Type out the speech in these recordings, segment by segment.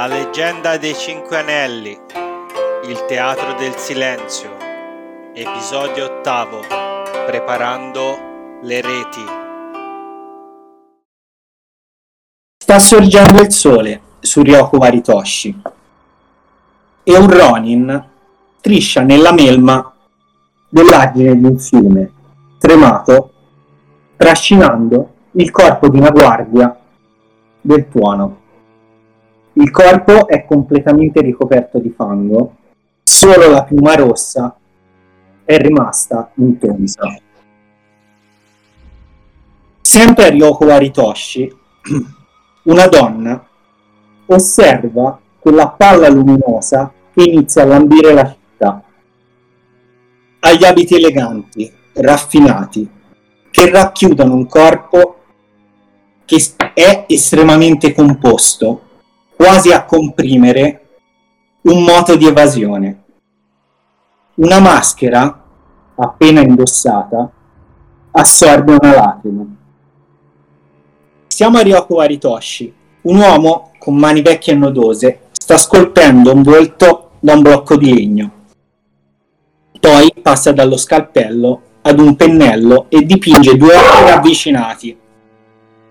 La leggenda dei Cinque Anelli, il teatro del silenzio, episodio ottavo, preparando le reti. Sta sorgendo il sole su Ryoko Varitoshi e un Ronin striscia nella melma dell'argine di un fiume, tremato, trascinando il corpo di una guardia del tuono. Il corpo è completamente ricoperto di fango, solo la piuma rossa è rimasta intonsa. Sempre a Ryoko Waritoshi, una donna osserva quella palla luminosa che inizia a lambire la città. Ha gli abiti eleganti, raffinati, che racchiudono un corpo che è estremamente composto, quasi a comprimere un moto di evasione. Una maschera, appena indossata, assorbe una lacrima. Siamo a Ryoko Waritoshi, un uomo con mani vecchie e nodose sta scolpendo un volto da un blocco di legno. Poi passa dallo scalpello ad un pennello e dipinge due occhi ravvicinati.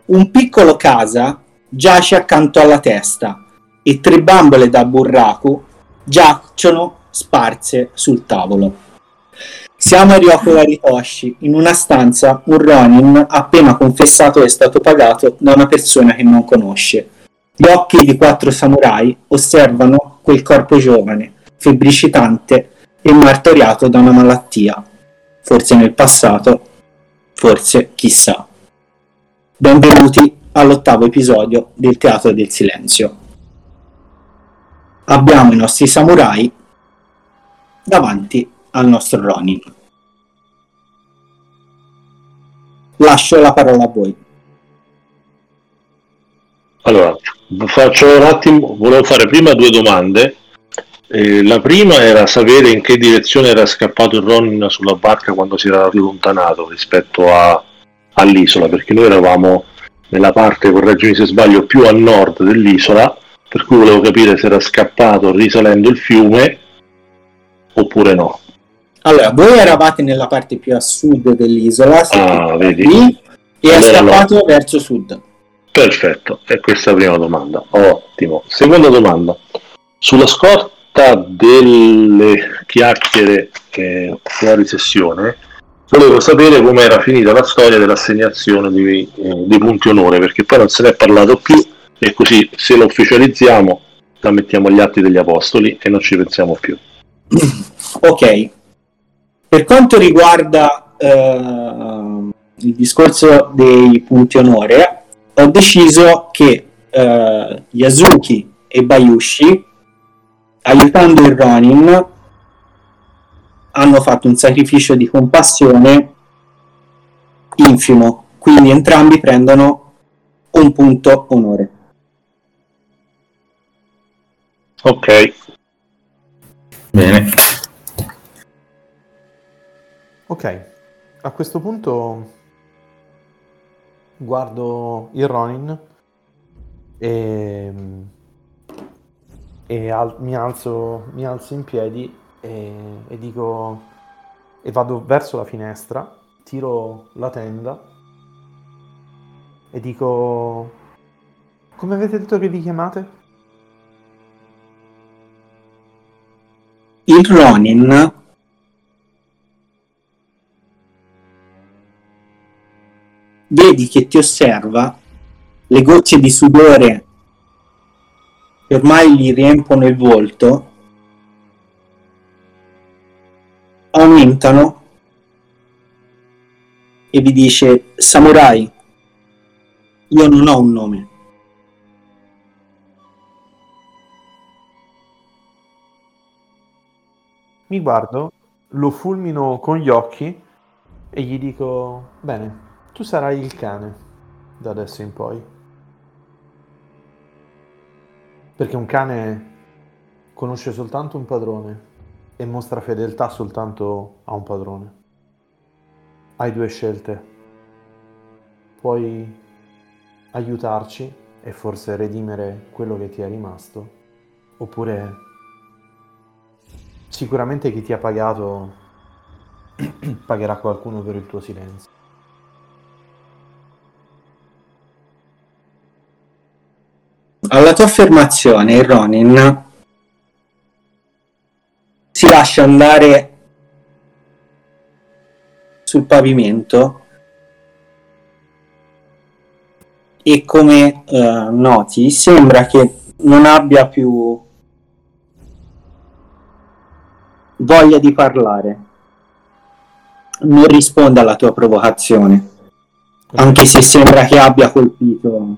Un piccolo casa giace accanto alla testa e tre bambole da burraku giacciono sparse sul tavolo. Siamo a Ryoko Waritoshi, in una stanza un Ronin appena confessato è stato pagato da una persona che non conosce. Gli occhi di quattro samurai osservano quel corpo giovane, febbricitante e martoriato da una malattia, forse nel passato, forse chissà. Benvenuti all'ottavo episodio del Teatro del Silenzio. Abbiamo i nostri samurai davanti al nostro Ronin. Lascio la parola a voi. Allora, faccio un attimo, volevo fare prima due domande. Eh, la prima era sapere in che direzione era scappato il Ronin sulla barca quando si era allontanato rispetto a, all'isola, perché noi eravamo nella parte, correggimi se sbaglio, più a nord dell'isola, per cui volevo capire se era scappato risalendo il fiume oppure no. Allora, voi eravate nella parte più a sud dell'isola, Ah, vedi. lì, e è Allora scappato verso sud. Perfetto, e questa è la prima domanda. Ottimo. Seconda domanda. Sulla scorta delle chiacchiere eh, fuori sessione, volevo sapere come era finita la storia dell'assegnazione dei, eh, dei punti onore, perché poi non se ne è parlato più e così se lo ufficializziamo la mettiamo agli atti degli apostoli e non ci pensiamo più. Ok. Per quanto riguarda ehm, il discorso dei punti onore, ho deciso che eh, Yasuki e Bayushi, aiutando il Ronin, hanno fatto un sacrificio di compassione infimo, quindi entrambi prendono un punto onore. Ok, Bene. Ok, a questo punto guardo il Ronin e, e al- mi, alzo, mi alzo in piedi e, e dico e vado verso la finestra, tiro la tenda e dico come avete detto che vi chiamate? Il Ronin vedi che ti osserva, le gocce di sudore che ormai gli riempono il volto aumentano e vi dice Samurai, io non ho un nome. Mi guardo, lo fulmino con gli occhi e gli dico: Bene, tu sarai il cane da adesso in poi. Perché un cane conosce soltanto un padrone e mostra fedeltà soltanto a un padrone. Hai due scelte. Puoi aiutarci e forse redimere quello che ti è rimasto, oppure sicuramente chi ti ha pagato pagherà qualcuno per il tuo silenzio. Alla tua affermazione, Ronin si lascia andare sul pavimento e come eh, noti sembra che non abbia più voglia di parlare. Non risponde alla tua provocazione anche se sembra che abbia colpito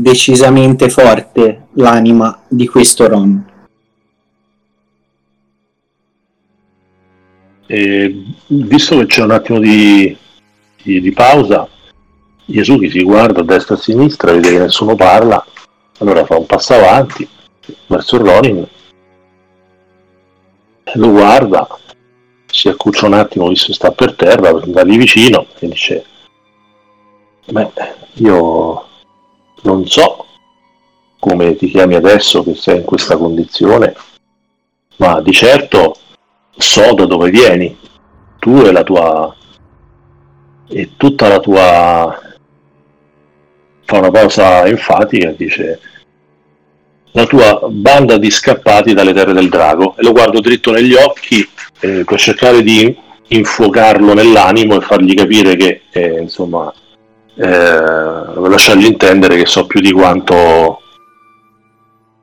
decisamente forte l'anima di questo Ron. E visto che c'è un attimo di, di, di pausa, Yasuki si guarda a destra e a sinistra, vede che nessuno parla, allora fa un passo avanti verso Ronin, lo guarda, si accuccia un attimo visto che sta per terra, da lì vicino e dice, beh, io non so come ti chiami adesso che sei in questa condizione, ma di certo so da dove vieni, tu e la tua e tutta la tua fa una pausa enfatica dice la tua banda di scappati dalle terre del drago. E lo guardo dritto negli occhi eh, per cercare di infuocarlo nell'animo e fargli capire che eh, insomma eh, lasciargli intendere che so più di quanto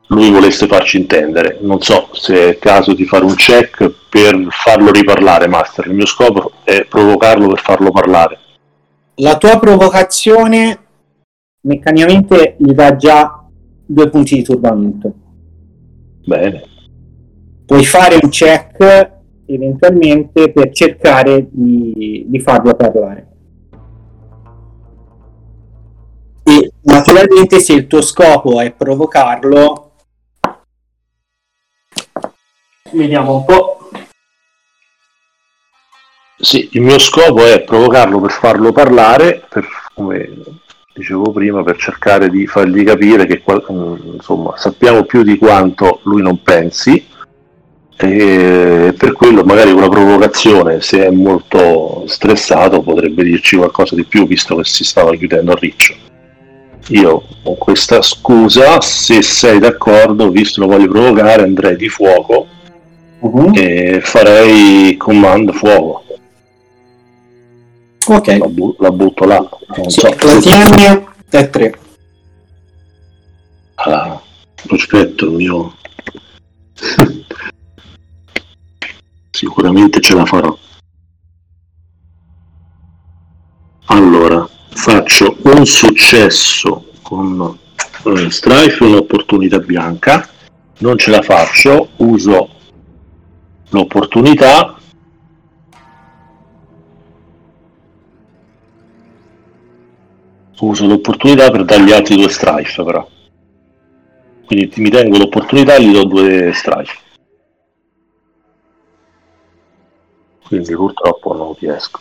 lui volesse farci intendere. Non so se è caso di fare un check per farlo riparlare, Master. Il mio scopo è provocarlo per farlo parlare. La tua provocazione meccanicamente gli dà già due punti di turbamento. Bene. Puoi fare un check eventualmente per cercare di, di farlo parlare. Naturalmente se il tuo scopo è provocarlo, Vediamo un po'. Sì, il mio scopo è provocarlo per farlo parlare, per, come dicevo prima, per cercare di fargli capire che insomma, sappiamo più di quanto lui non pensi e per quello magari la provocazione, se è molto stressato, potrebbe dirci qualcosa di più visto che si stava chiudendo a riccio. Io con questa scusa, se sei d'accordo, visto lo voglio provocare, andrei di fuoco uh-huh. e farei comando fuoco. Ok. La, bu- la butto là. Non sì, so. La tieni è 3. Ah, aspetta, mio. Sicuramente ce la farò. Allora, faccio un successo con eh, Strife, un'opportunità bianca. Non ce la faccio, uso l'opportunità. Uso l'opportunità per dargli altri due strife però. Quindi mi tengo l'opportunità e gli do due strife. Quindi purtroppo non riesco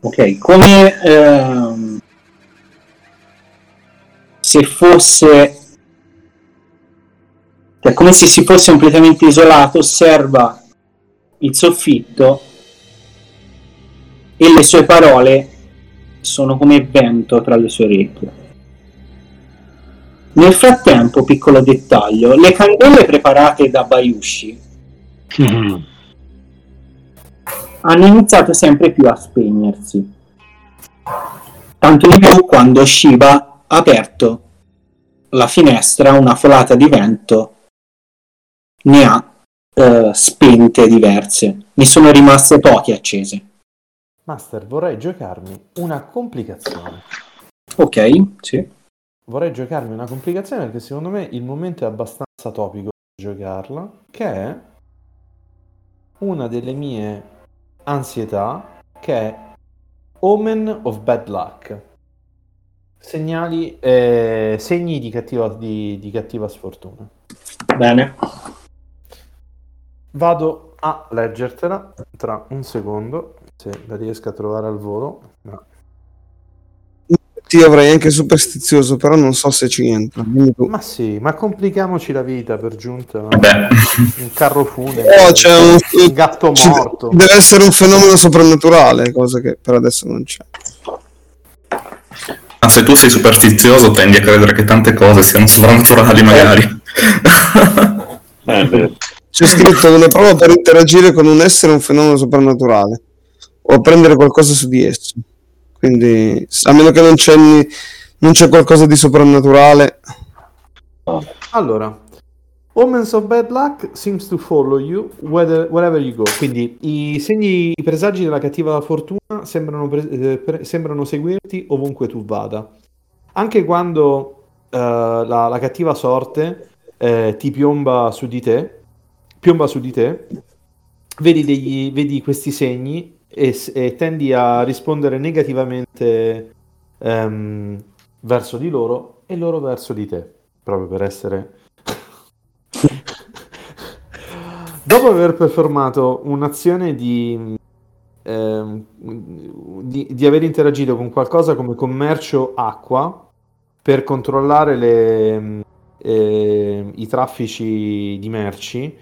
ok come ehm, se fosse è come se si fosse completamente isolato, osserva il soffitto e le sue parole sono come vento tra le sue orecchie. Nel frattempo, piccolo dettaglio, le candele preparate da Bayushi mm-hmm. hanno iniziato sempre più a spegnersi. Tanto di più quando Shiba ha aperto la finestra, una folata di vento ne ha uh, spente diverse, ne sono rimaste poche accese. Master, vorrei giocarmi una complicazione. Ok, sì. Vorrei giocarmi una complicazione perché secondo me il momento è abbastanza topico per giocarla, che è una delle mie ansietà, che è Omen of Bad Luck. Segnali, eh, segni di cattiva, di, di cattiva sfortuna. Bene. Vado a leggertela tra un secondo, se la riesco a trovare al volo. No. Sì, avrei anche superstizioso, però non so se ci entra. Ma sì, ma complichiamoci la vita per giunta. Vabbè, Un carro funebre, Oh, c'è un, un gatto ci- morto. Deve essere un fenomeno soprannaturale, cosa che per adesso non c'è. ma se tu sei superstizioso tendi a credere che tante cose siano sovrannaturali magari. Eh, C'è scritto una prova per interagire con un essere un fenomeno soprannaturale o prendere qualcosa su di esso. Quindi, a meno che non c'è, non c'è qualcosa di soprannaturale, Allora, Omens of Bad Luck seems to follow you whether- wherever you go. Quindi i segni, i presagi della cattiva fortuna sembrano, pre- eh, pre- sembrano seguirti ovunque tu vada. Anche quando eh, la, la cattiva sorte eh, ti piomba su di te, piomba su di te, vedi, degli- vedi questi segni e, e tendi a rispondere negativamente ehm, verso di loro e loro verso di te, proprio per essere Dopo aver performato un'azione di, ehm, di, di aver interagito con qualcosa come commercio acqua per controllare le, eh, i traffici di merci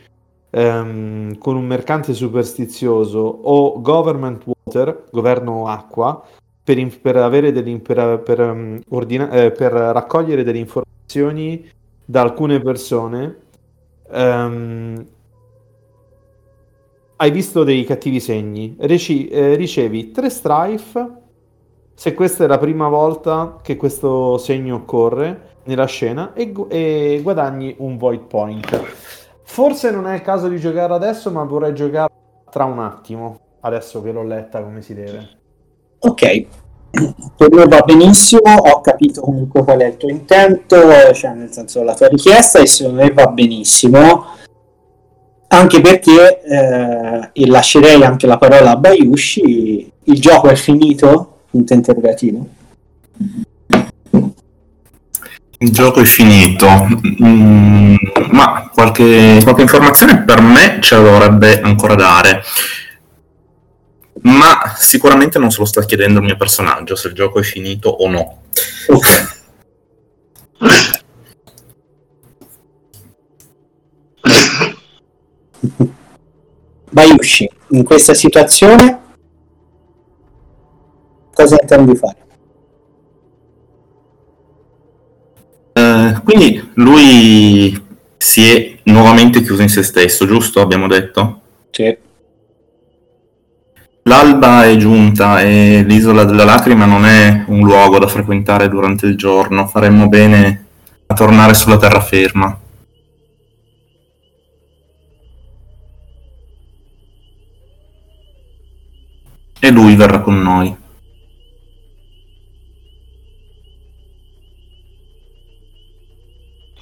ehm, con un mercante superstizioso o government water, governo acqua, per, in- per delle, per, per, ehm, ordina- eh, raccogliere delle informazioni da alcune persone ehm, hai visto dei cattivi segni, Reci- eh, ricevi tre strife se questa è la prima volta che questo segno occorre nella scena e, gu- e guadagni un void point. Forse non è il caso di giocare adesso, ma vorrei giocare tra un attimo, adesso che l'ho letta come si deve. Ok, per me va benissimo, ho capito comunque qual è il tuo intento, cioè nel senso la tua richiesta e secondo me va benissimo, anche perché, eh, e lascerei anche la parola a Bayushi, il gioco è finito? Punto interrogativo. Il gioco è finito, Mm, ma qualche, qualche informazione per me ce la dovrebbe ancora dare. Ma sicuramente non se lo sta chiedendo il mio personaggio se il gioco è finito o no. Ok. Bayushi, in questa situazione cosa intendi fare? Eh, quindi lui si è nuovamente chiuso in se stesso, giusto? Abbiamo detto? Sì. L'alba è giunta e l'isola della lacrima non è un luogo da frequentare durante il giorno. Faremmo bene a tornare sulla terraferma. E lui verrà con noi.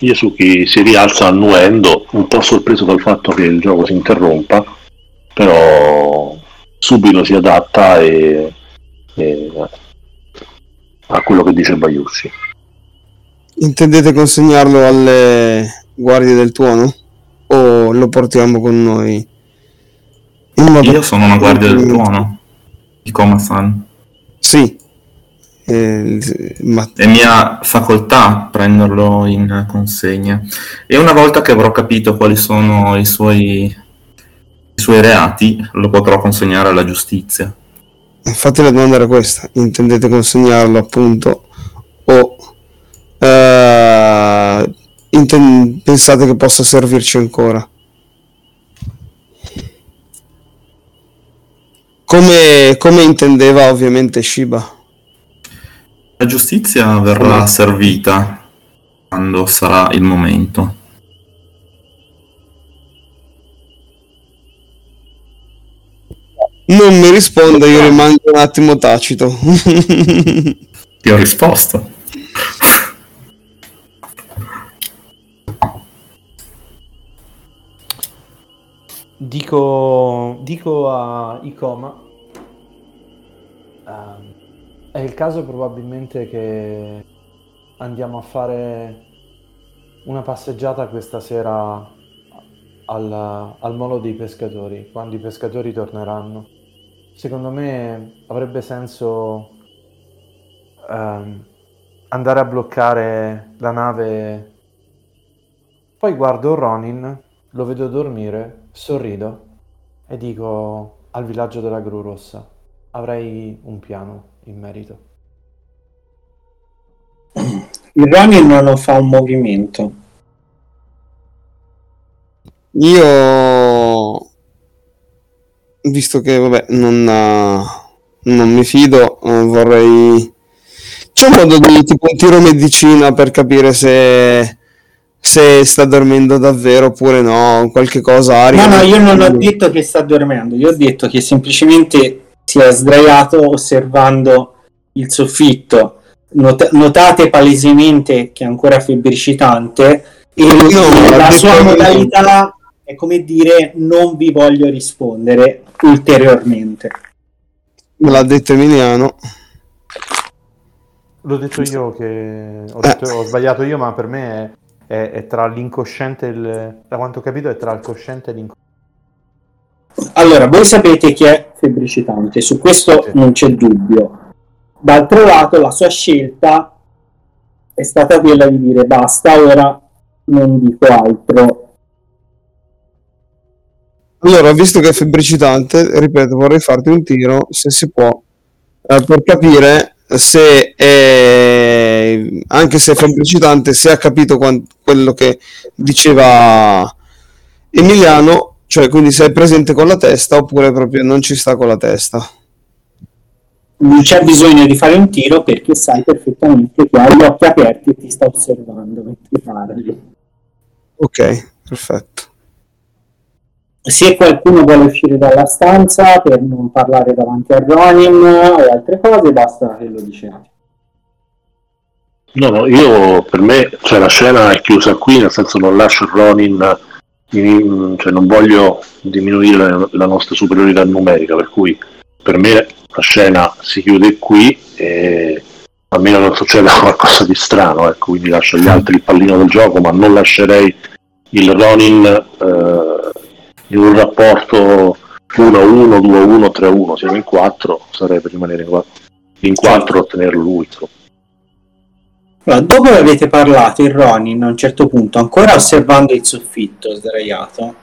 Yasuki si rialza annuendo, un po' sorpreso dal fatto che il gioco si interrompa, però subito si adatta e, e a quello che dice Bayushi. intendete consegnarlo alle guardie del tuono? O lo portiamo con noi? Io sono una guardia del tuono. Di Koma-san. Sì. Eh, ma È mia facoltà prenderlo in consegna. E una volta che avrò capito quali sono i suoi, i suoi reati, lo potrò consegnare alla giustizia. Infatti la domanda era questa, intendete consegnarlo appunto o eh, inten- pensate che possa servirci ancora? Come, come intendeva ovviamente Shiba? La giustizia verrà servita quando sarà il momento. Non mi risponde, io rimango un attimo tacito. Ti ho risposto. Dico, dico a Ikoma, ehm, è il caso probabilmente che andiamo a fare una passeggiata questa sera al, al molo dei pescatori, quando i pescatori torneranno. Secondo me avrebbe senso ehm, andare a bloccare la nave. Poi guardo Ronin, lo vedo dormire, sorrido e dico al villaggio della Gru Rossa, avrei un piano in merito. Il Ronin non fa un movimento. Io, visto che vabbè, non, eh, non mi fido, eh, vorrei. C'è un modo di tipo un tiro medicina per capire se, se sta dormendo davvero oppure no, qualche cosa aria. No, no, io non ho detto che sta dormendo, io ho detto che semplicemente si è sdraiato osservando il soffitto. Not- notate palesemente che è ancora febbricitante e No, la sua modalità è come dire non vi voglio rispondere ulteriormente. Me l'ha detto Emiliano. L'ho detto io che ho, detto- ho sbagliato io, ma per me è, è- è tra l'incosciente e il... Da quanto ho capito è tra il cosciente e l'incosciente. Allora, voi sapete che è febbricitante, su questo Sì. non c'è dubbio. D'altro lato, la sua scelta è stata quella di dire basta, ora non dico altro. Allora, visto che è febbricitante, ripeto, vorrei farti un tiro, se si può, eh, per capire se è, anche se è febbricitante, se ha capito quello che diceva Emiliano, cioè quindi se è presente con la testa oppure proprio non ci sta con la testa. Non c'è bisogno di fare un tiro perché sai perfettamente che ha gli occhi aperti e ti sta osservando mentre parli. Ok, perfetto. Se qualcuno vuole uscire dalla stanza per non parlare davanti a Ronin o altre cose, basta che lo diciate. No, no, io per me, cioè la scena è chiusa qui, nel senso non lascio Ronin, in- cioè non voglio diminuire la, nostra superiorità numerica, per cui per me la scena si chiude qui e almeno non succeda qualcosa di strano, ecco, quindi lascio agli altri il pallino del gioco, ma non lascerei il Ronin eh, in un rapporto 1-1, 2-1, 3-1, siamo in 4, sarei per rimanere in 4 in 4 a tenerlo lui. insomma. Allora, dopo che avete parlato, il Ronin a un certo punto, ancora osservando il soffitto sdraiato,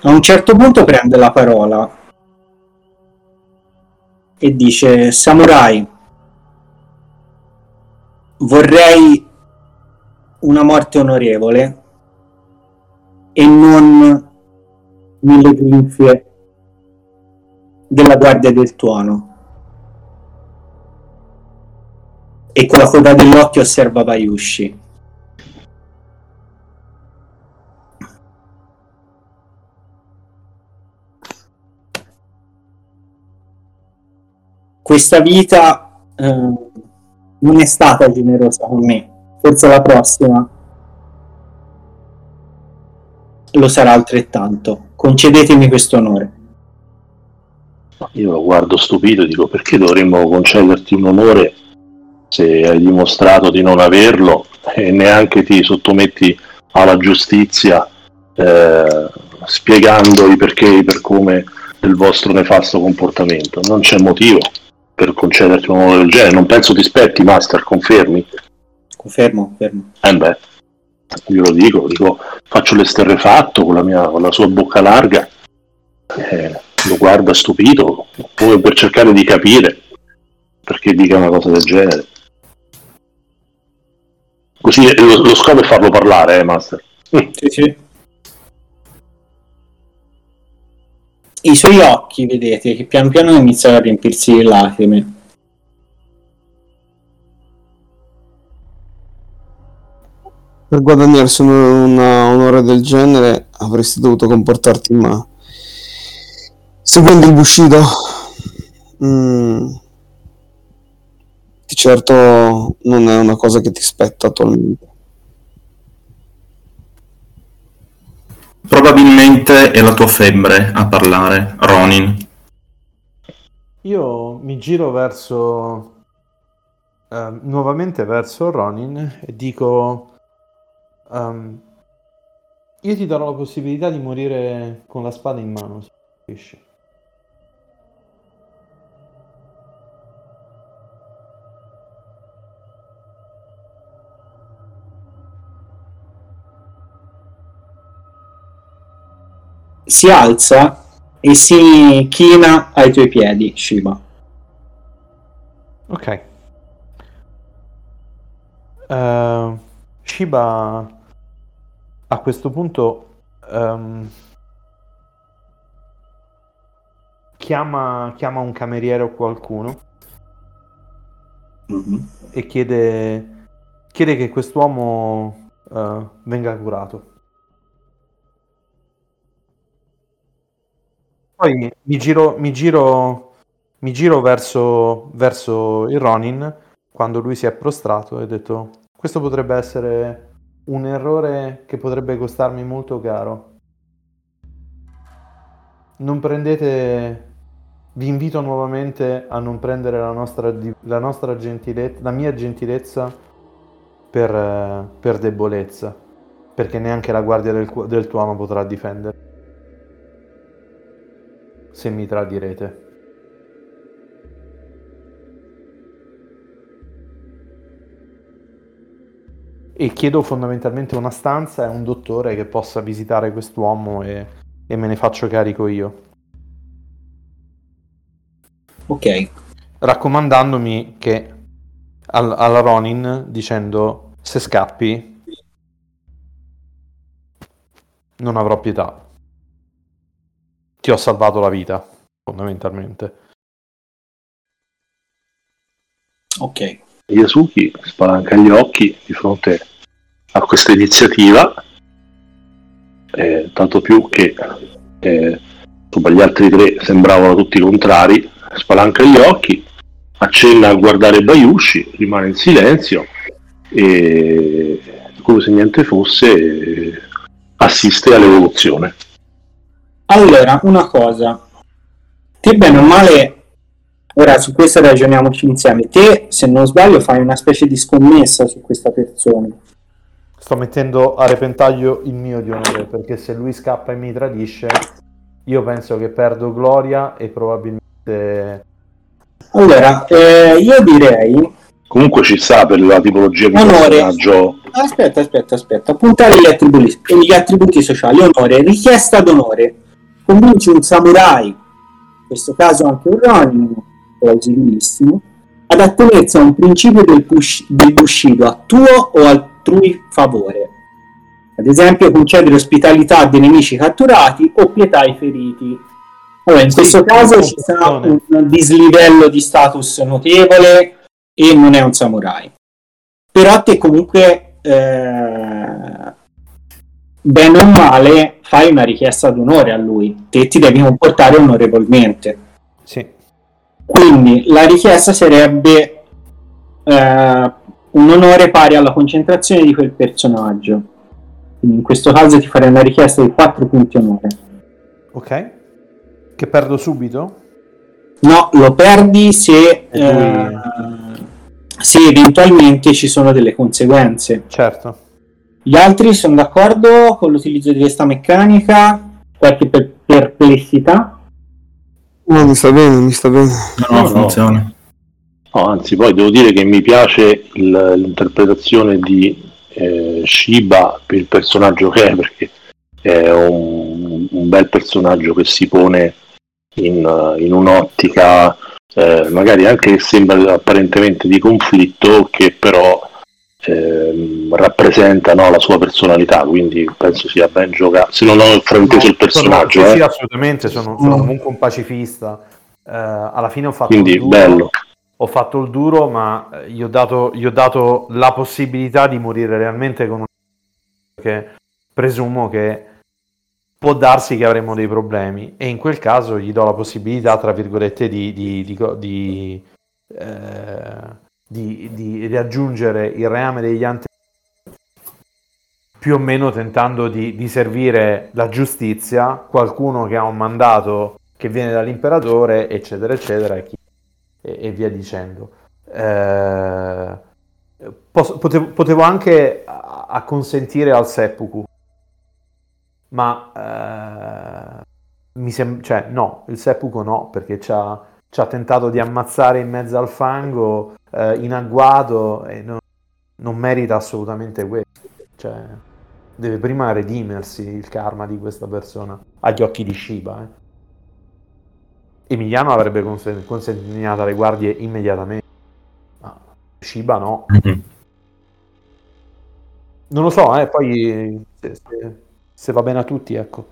a un certo punto prende la parola e dice: Samurai, vorrei una morte onorevole e non nelle grinfie della guardia del tuono. E con la coda degli occhi osserva Bayushi. Questa vita eh, non è stata generosa con me, forse la prossima lo sarà altrettanto. Concedetemi questo onore. Io lo guardo stupito e dico perché dovremmo concederti un onore se hai dimostrato di non averlo e neanche ti sottometti alla giustizia eh, spiegando i perché e i per come del vostro nefasto comportamento. Non c'è motivo per concederti un onore del genere. Non penso ti spetti, Master, confermi? Confermo, confermo. Eh beh, io lo dico, dico faccio l'esterrefatto con la, mia, con la sua bocca larga, eh, lo guarda stupito, come per cercare di capire perché dica una cosa del genere. Così lo, lo scopo è farlo parlare, eh, Master. Sì, sì. I suoi occhi, vedete, che pian piano iniziano a riempirsi di lacrime. Per guadagnarsi un- una onore del genere avresti dovuto comportarti ma seguendo il Bushido mm, di certo non è una cosa che ti spetta attualmente. Probabilmente è la tua febbre a parlare, Ronin. Io mi giro verso ehm, nuovamente verso Ronin e dico ehm, io ti darò la possibilità di morire con la spada in mano se riesci. Si alza e si china ai tuoi piedi, Shiba. Ok. Eh, Shiba a questo punto ehm, chiama, chiama un cameriere o qualcuno Mhm. e chiede, chiede che quest'uomo eh, venga curato. Poi mi giro, mi giro, mi giro verso, verso il Ronin quando lui si è prostrato e ho detto questo potrebbe essere un errore che potrebbe costarmi molto caro. Non prendete... Vi invito nuovamente a non prendere la nostra, la nostra gentilezza, la mia gentilezza per, per debolezza, perché neanche la guardia del, del tuono potrà difendere. Se mi tradirete. E chiedo fondamentalmente una stanza e un dottore che possa visitare quest'uomo e, e me ne faccio carico io. Ok, raccomandandomi che al, alla Ronin dicendo se scappi non avrò pietà. Ti ho salvato la vita, fondamentalmente. ok. Yasuki spalanca gli occhi di fronte a questa iniziativa, eh, tanto più che eh, gli altri tre sembravano tutti contrari, spalanca gli occhi, accenna a guardare Bayushi, rimane in silenzio e come se niente fosse eh, assiste all'evoluzione. Allora, una cosa. Te bene o male, ora su questo ragioniamoci insieme. Te, se non sbaglio, fai una specie di scommessa su questa persona. Sto mettendo a repentaglio il mio di onore perché se lui scappa e mi tradisce, io penso che perdo gloria e probabilmente Allora, eh, io direi... Comunque ci sta per la tipologia di Onore. personaggio. Aspetta, aspetta, aspetta. Puntare gli attributi, gli attributi sociali. Onore, richiesta d'onore. Convinci un samurai, in questo caso anche un Ronin, plausibilissimo, ad attenersi a un principio del, push- del Bushido a tuo o altrui favore. Ad esempio, concedere ospitalità a dei nemici catturati o pietà ai feriti. Allora, in Sì, questo caso ci sarà un dislivello di status notevole e non è un samurai. Però te comunque, eh, bene o male, fai una richiesta d'onore a lui. Te ti devi comportare onorevolmente. sì. Quindi la richiesta sarebbe eh, un onore pari alla concentrazione di quel personaggio. Quindi in questo caso ti farei una richiesta di 4 punti onore. Ok. Che perdo subito? No, lo perdi se, eh, se eventualmente ci sono delle conseguenze. Certo. Gli altri sono d'accordo con l'utilizzo di questa meccanica? Qualche per- perplessità? No, mi sta bene, mi sta bene. No, No, no. funziona. No, anzi, poi devo dire che mi piace il- l'interpretazione di eh, Shiba per il personaggio che è, perché è un, un bel personaggio che si pone in, in un'ottica eh, magari anche che sembra apparentemente di conflitto, che però ehm, rappresenta no, la sua personalità, quindi penso sia ben giocato. Se non ho frainteso il personaggio, Sono- eh. sì, assolutamente, sono, sono Mm. comunque un pacifista. Eh, alla fine ho fatto quindi il duro, bello. ho fatto il duro, ma eh, gli ho dato, gli ho dato la possibilità di morire realmente con un perché presumo che può darsi che avremo dei problemi e in quel caso gli do la possibilità, tra virgolette, di, di, di, di, eh, di- di riaggiungere il reame degli anti più o meno tentando di, di servire la giustizia, qualcuno che ha un mandato che viene dall'imperatore, eccetera, eccetera, e, chi- e- e via dicendo. Eh, potevo, potevo anche acconsentire al seppuku, ma eh, mi sem- cioè, no, il seppuku no, perché ci ha tentato di ammazzare in mezzo al fango, eh, in agguato, e non, non merita assolutamente questo. Cioè, deve prima redimersi il karma di questa persona agli occhi di Shiba. eh. Emiliano l'avrebbe conse- consegnato alle guardie immediatamente, ma Shiba no. Mhm. Non lo so, eh, poi se, se- se va bene a tutti, ecco.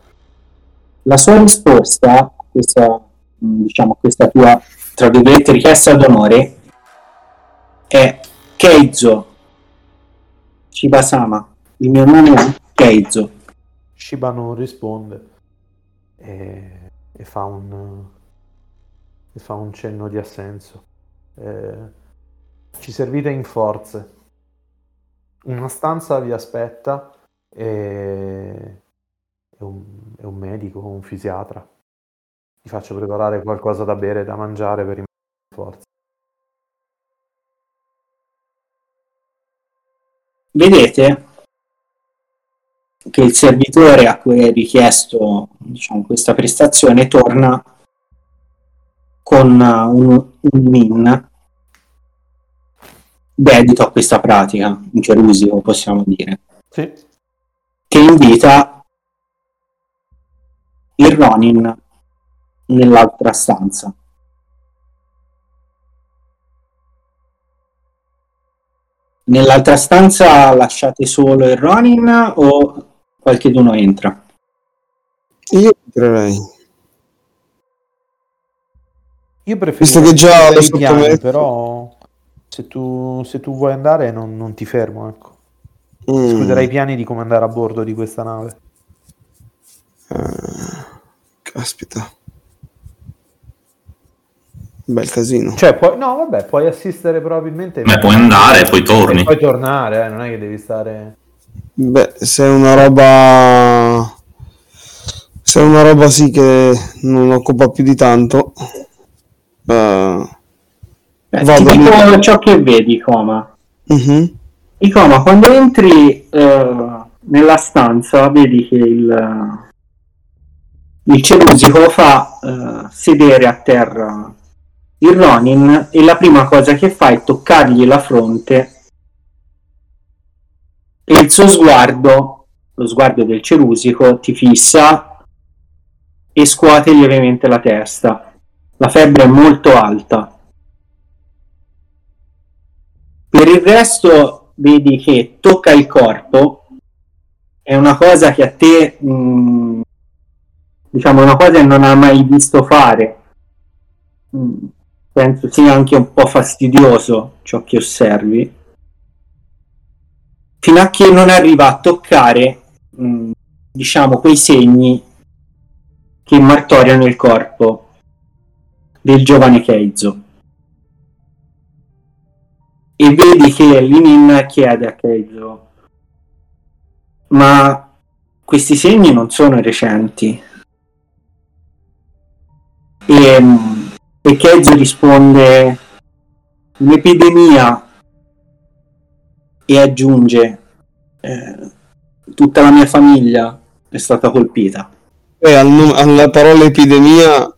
La sua risposta a questa, diciamo, questa tua, tra virgolette, richiesta d'onore è Keizo Shibasama. Il mio nome è Keizo. Shiba non risponde e, e fa un, e fa un cenno di assenso. Eh, ci servite in forze. Una stanza vi aspetta e, e un, un medico, un fisiatra. Vi faccio preparare qualcosa da bere e da mangiare per rimanere in forza. Vedete che il servitore a cui hai richiesto diciamo, questa prestazione torna con uh, un, un min dedito a questa pratica, un cherusico possiamo dire, Sì, che invita il Ronin nell'altra stanza. Nell'altra stanza lasciate solo il Ronin o qualcheduno entra? Io entrerei. io preferisco Visto che già lo i piani, però se tu, se tu vuoi andare non, non ti fermo, ecco. Mm. Discuterei i piani di come andare a bordo di questa nave. Eh, caspita. Bel casino. Cioè, puoi, no, vabbè, puoi assistere probabilmente. Beh, puoi andare e poi torni. Poi tornare, eh, non è che devi stare. Beh, se è una roba... Se è una roba sì che non occupa più di tanto... eh, Beh, Vado ti dico lì. ciò che vedi, Coma. mhm. Icoma, quando entri eh, nella stanza, vedi che il, il cerusico fa eh, sedere a terra il Ronin e la prima cosa che fa è toccargli la fronte e il suo sguardo, lo sguardo del cerusico, ti fissa e scuote lievemente la testa. La febbre è molto alta. Per il resto vedi che tocca il corpo, è una cosa che a te, mh, diciamo, è una cosa che non ha mai visto fare. Mh, penso sia anche un po' fastidioso ciò che osservi. Fino a che non arriva a toccare, mh, diciamo, quei segni che martoriano il corpo del giovane Keizo e vedi che Linin chiede a Keizo ma questi segni non sono recenti e, e Keizo risponde un'epidemia e aggiunge eh, tutta la mia famiglia è stata colpita E al alla parola epidemia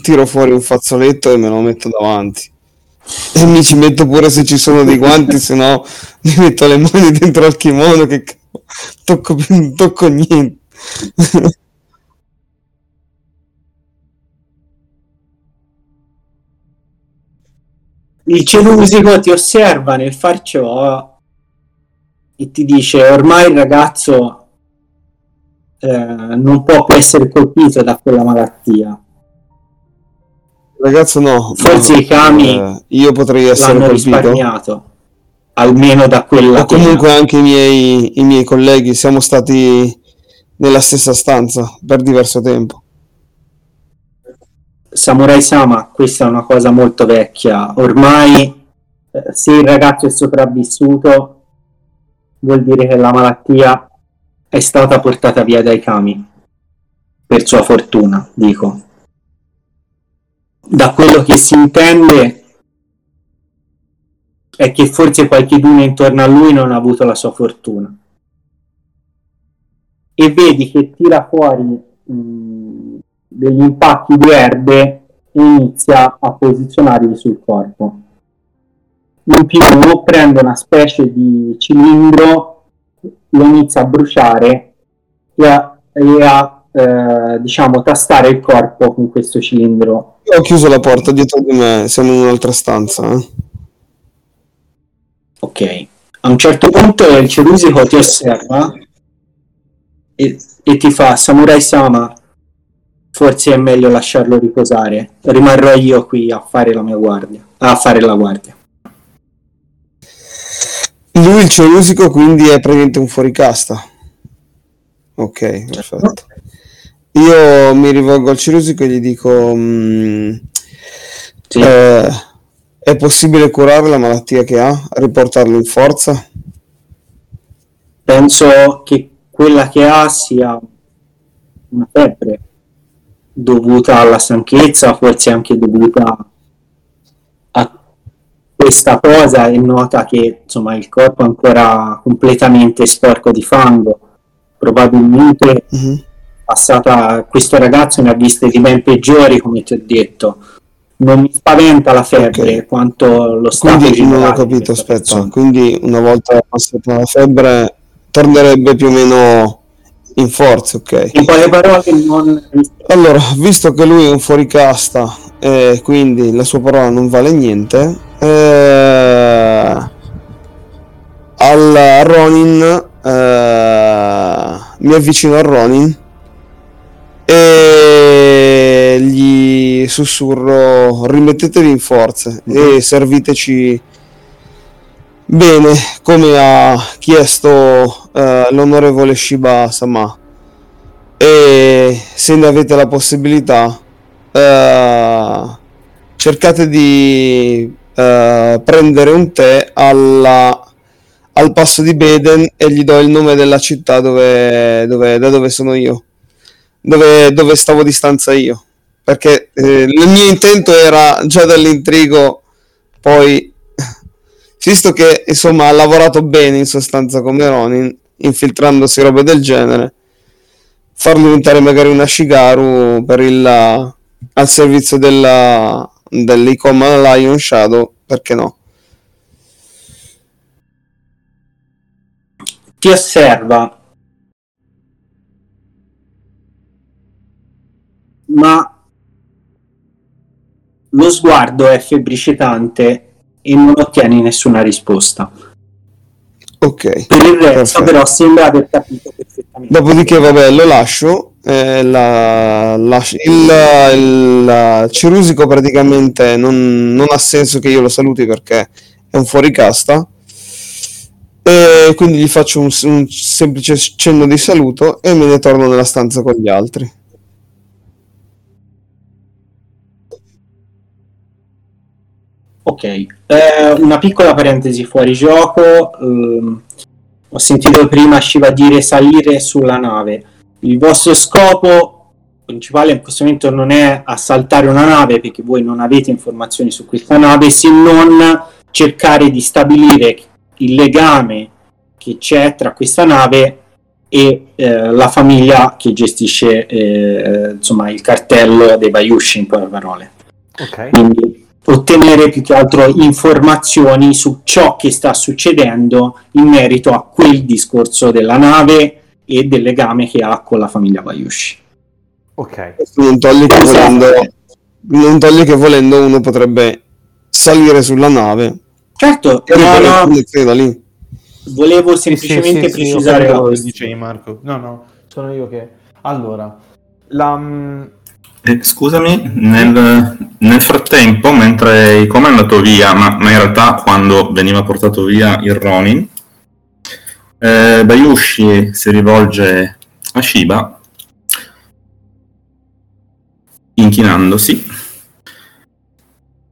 tiro fuori un fazzoletto e me lo metto davanti. E mi ci metto pure se ci sono dei guanti, se no mi metto le mani dentro al kimono che tocco, tocco niente. Il celusico ti osserva nel far ciò e ti dice ormai il ragazzo eh, non può più essere colpito da quella malattia. Ragazzo no, Forse i kami eh, io potrei essere colpito. risparmiato, almeno da quella O comunque anche i miei, i miei colleghi siamo stati nella stessa stanza per diverso tempo. Samurai Sama, questa è una cosa molto vecchia. Ormai, eh, se il ragazzo è sopravvissuto, vuol dire che la malattia è stata portata via dai kami. Per sua fortuna, dico. Da quello che si intende è che forse qualcheduno intorno a lui non ha avuto la sua fortuna. E vedi che tira fuori mh, degli impacchi di erbe e inizia a posizionarli sul corpo. In più prende una specie di cilindro lo inizia a bruciare e a, e a eh, diciamo tastare il corpo con questo cilindro. Io ho chiuso la porta dietro di me, siamo in un'altra stanza. eh. Ok. A un certo punto il cerusico ti osserva e, e ti fa Samurai Sama, forse è meglio lasciarlo riposare. Rimarrò io qui a fare la mia guardia. A fare la guardia. Lui il cerusico quindi è praticamente un fuoricasta. Ok, perfetto. Io mi rivolgo al cerusico e gli dico: mm, Sì. eh, È possibile curare la malattia che ha? Riportarlo in forza? Penso che quella che ha sia una febbre dovuta alla stanchezza, forse anche dovuta a questa cosa e nota che insomma il corpo è ancora completamente sporco di fango. Probabilmente Mhm. passata questo ragazzo ne ha viste di ben peggiori, come ti ho detto. Non mi spaventa la febbre Ok. quanto lo stato Quindi non ho capito, aspetta. persona. Quindi una volta passata la febbre tornerebbe più o meno in forza, ok? In poche parole, non Allora, visto che lui è un fuoricasta e quindi la sua parola non vale niente, eh, al Ronin eh, mi avvicino a Ronin e gli sussurro rimettetevi in forza e serviteci bene come ha chiesto eh, l'onorevole Shiba Sama e se ne avete la possibilità eh, cercate di eh, prendere un tè alla- al passo di Beden e gli do il nome della città dove, dove- da dove sono io. Dove, dove stavo di stanza io. Perché eh, il mio intento era già dall'intrigo poi visto che insomma ha lavorato bene in sostanza come Ronin infiltrandosi robe del genere farlo diventare magari una Shigaru per il al servizio della dell'Icoma Lion Shadow perché no? Ti osserva, ma lo sguardo è febbricitante e non ottieni nessuna risposta. ok Per il resto, Perfetto. però, sembra aver capito perfettamente. Dopodiché, vabbè, lo lascio. eh, la- la- il, il Cerusico praticamente non, non ha senso che io lo saluti perché è un fuoricasta. E quindi gli faccio un, un semplice cenno di saluto e me ne torno nella stanza con gli altri. Ok, eh, una piccola parentesi fuori gioco. ehm, ho sentito prima Shiva dire salire sulla nave. Il vostro scopo principale in questo momento non è assaltare una nave perché voi non avete informazioni su questa nave se non cercare di stabilire il legame che c'è tra questa nave e eh, la famiglia che gestisce eh, insomma il cartello dei Bayushi in poche parole Ok. quindi ottenere più che altro informazioni su ciò che sta succedendo in merito a quel discorso della nave e del legame che ha con la famiglia Bayushi. Ok. Non toglie che volendo, non toglie che volendo uno potrebbe salire sulla nave Certo, e no, no, da lì. volevo Sì, sì, semplicemente sì, sì, precisare che questione. dicevi Marco. No, no, sono io che... Allora, la... Eh, scusami, nel, nel frattempo, mentre come è andato via, ma, ma in realtà quando veniva portato via il Ronin, eh, Bayushi si rivolge a Shiba, inchinandosi.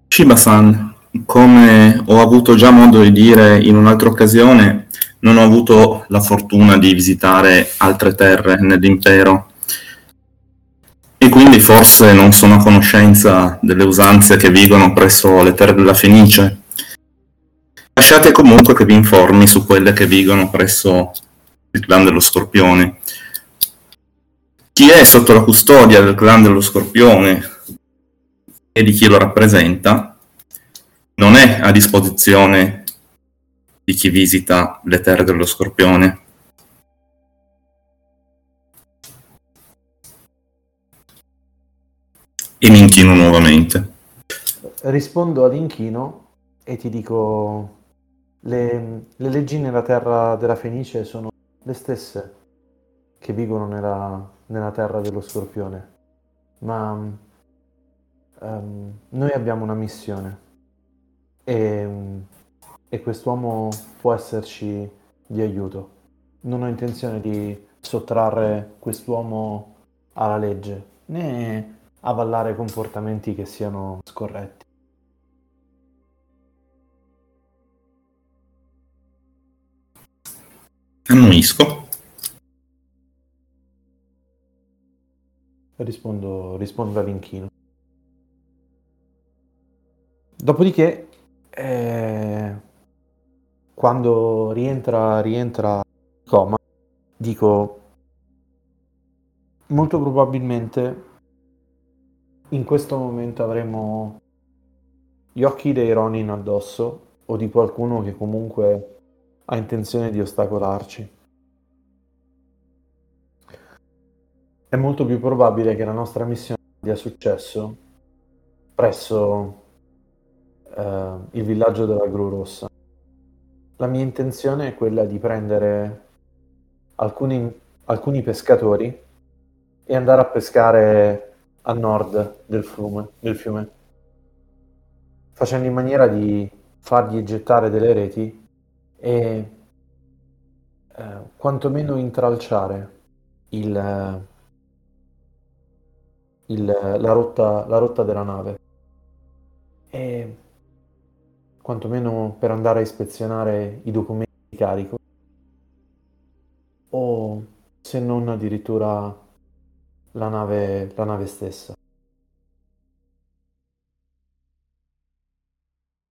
Shiba-san, come ho avuto già modo di dire in un'altra occasione, non ho avuto la fortuna di visitare altre terre nell'impero quindi forse non sono a conoscenza delle usanze che vigono presso le terre della Fenice. Lasciate comunque che vi informi su quelle che vigono presso il clan dello Scorpione. Chi è sotto la custodia del clan dello Scorpione e di chi lo rappresenta non è a disposizione di chi visita le terre dello Scorpione. E mi inchino nuovamente. Rispondo ad inchino e ti dico: le, le leggi nella terra della Fenice sono le stesse che vivono nella, nella terra dello scorpione, ma um, noi abbiamo una missione e, e quest'uomo può esserci di aiuto. Non ho intenzione di sottrarre quest'uomo alla legge, né avallare comportamenti che siano scorretti. Annuisco. Rispondo, rispondo all'inchino. Dopodiché, eh, quando rientra, rientra coma, dico molto probabilmente in questo momento avremo gli occhi dei Ronin addosso o di qualcuno che comunque ha intenzione di ostacolarci. È molto più probabile che la nostra missione abbia successo presso eh, il villaggio della Gru Rossa. La mia intenzione è quella di prendere alcuni, alcuni pescatori e andare a pescare a nord del fiume, del fiume, facendo in maniera di fargli gettare delle reti e eh, quantomeno intralciare il, il, la, rotta, la rotta della nave. E quantomeno per andare a ispezionare i documenti di carico o se non addirittura la nave, la nave stessa.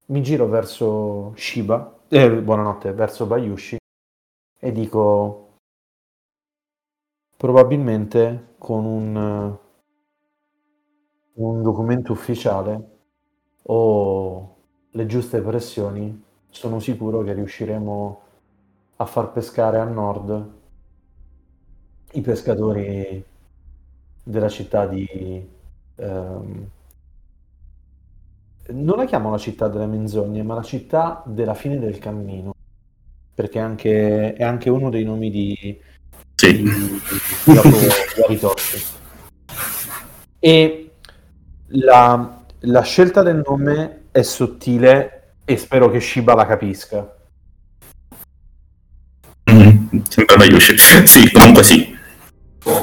Mi giro verso Shiba, eh, buonanotte, verso Bayushi e dico probabilmente con un, un documento ufficiale o le giuste pressioni sono sicuro che riusciremo a far pescare a nord i pescatori della città di... Um, non la chiamo la città delle menzogne, ma la città della fine del cammino, perché è anche, è anche uno dei nomi di, sì. di, di, di E la, la scelta del nome è sottile e spero che Shiba la capisca. Mm, sembra Bayushi. Sì, comunque sì.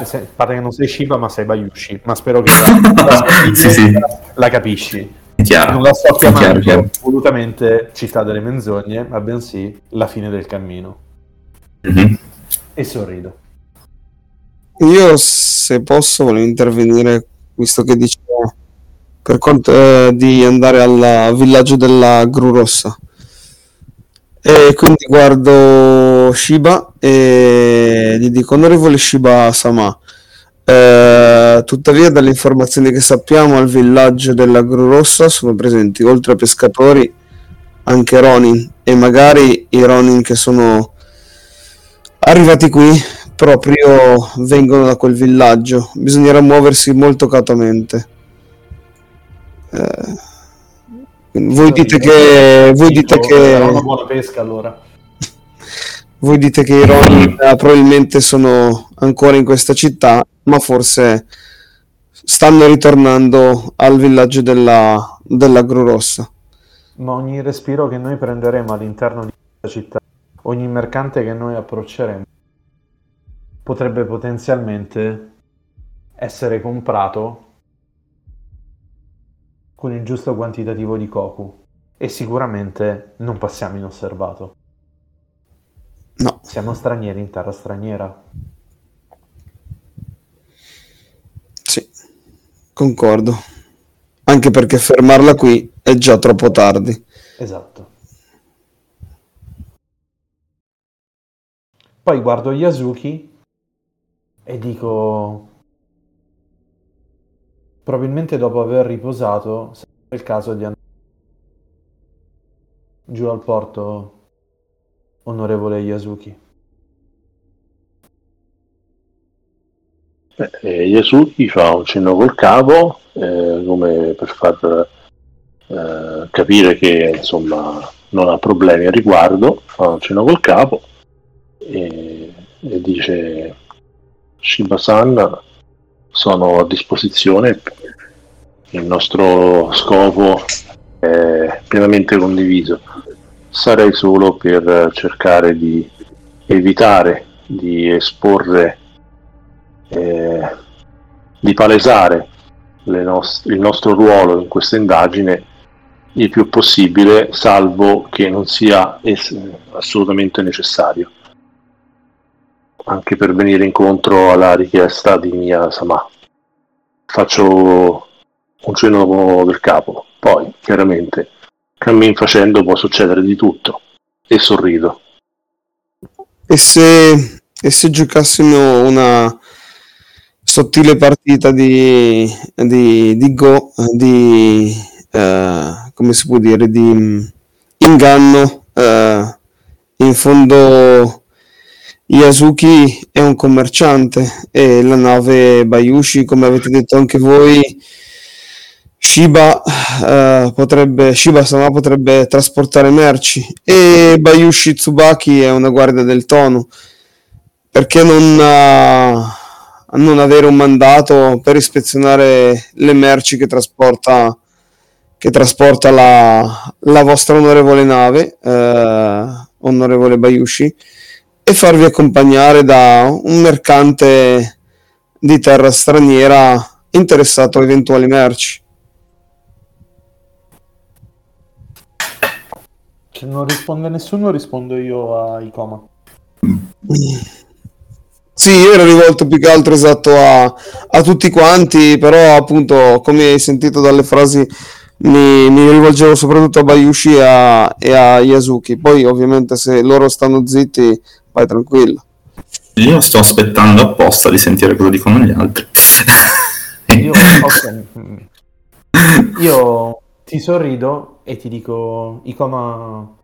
Se, pare che non sei Shiba ma sei Bayushi, ma spero che la, la, sì, sì. la capisci. Chiaro. Non la sto chiamando chiaro, chiaro. volutamente città delle menzogne, ma bensì la fine del cammino. Mm-hmm. E sorrido. Io, se posso, volevo intervenire, visto che dicevo per conto eh, di andare al villaggio della Gru Rossa. E quindi guardo Shiba e gli dico onorevole Shiba Sama. Eh, tuttavia, dalle informazioni che sappiamo, al villaggio della Gru Rossa sono presenti oltre a pescatori anche Ronin e magari i Ronin che sono arrivati qui proprio vengono da quel villaggio. Bisognerà muoversi molto cautamente. Eh, voi dite che voi dite che Era una buona pesca allora. voi dite che i Ronin eh, probabilmente sono ancora in questa città, ma forse stanno ritornando al villaggio della, della Gru Rossa. Ma ogni respiro che noi prenderemo all'interno di questa città, ogni mercante che noi approcceremo, potrebbe potenzialmente essere comprato con il giusto quantitativo di Koku e sicuramente non passiamo inosservato. No, Siamo stranieri in terra straniera. sì, concordo. Anche perché fermarla qui è già troppo tardi. Esatto. Poi guardo Yasuki e dico probabilmente dopo aver riposato sarebbe il caso di andare giù al porto onorevole Yasuki. Eh, eh, Yasuki fa un cenno col capo eh, come per far eh, capire che insomma non ha problemi a riguardo, fa un cenno col capo e, e dice Shiba-san sono a disposizione, il nostro scopo è pienamente condiviso. Sarei solo per cercare di evitare di esporre, eh, di palesare nost- il nostro ruolo in questa indagine il più possibile, salvo che non sia es- assolutamente necessario, anche per venire incontro alla richiesta di Mia Sama. Faccio un cenno del capo, poi chiaramente cammin facendo può succedere di tutto e sorrido. E se, e se giocassimo una sottile partita di, di, di Go, di eh, come si può dire, di mm, inganno. Eh, in fondo Yasuki è un commerciante e la nave Bayushi, come avete detto anche voi, Shiba, eh, potrebbe, Shiba Sama potrebbe trasportare merci e Bayushi Tsubaki è una guardia del tono. Perché non, uh, non avere un mandato per ispezionare le merci che trasporta, che trasporta la, la vostra onorevole nave, eh, onorevole Bayushi, e farvi accompagnare da un mercante di terra straniera interessato a eventuali merci? Se non risponde nessuno, rispondo io a Icoma. Sì, io ero rivolto più che altro esatto a, a tutti quanti, però appunto, come hai sentito dalle frasi, mi, mi rivolgevo soprattutto a Bayushi e a, e a Yasuki. Poi ovviamente se loro stanno zitti, vai tranquillo. Io sto aspettando apposta di sentire cosa dicono gli altri. Io, ok. Io ti sorrido e ti dico, Ikoma,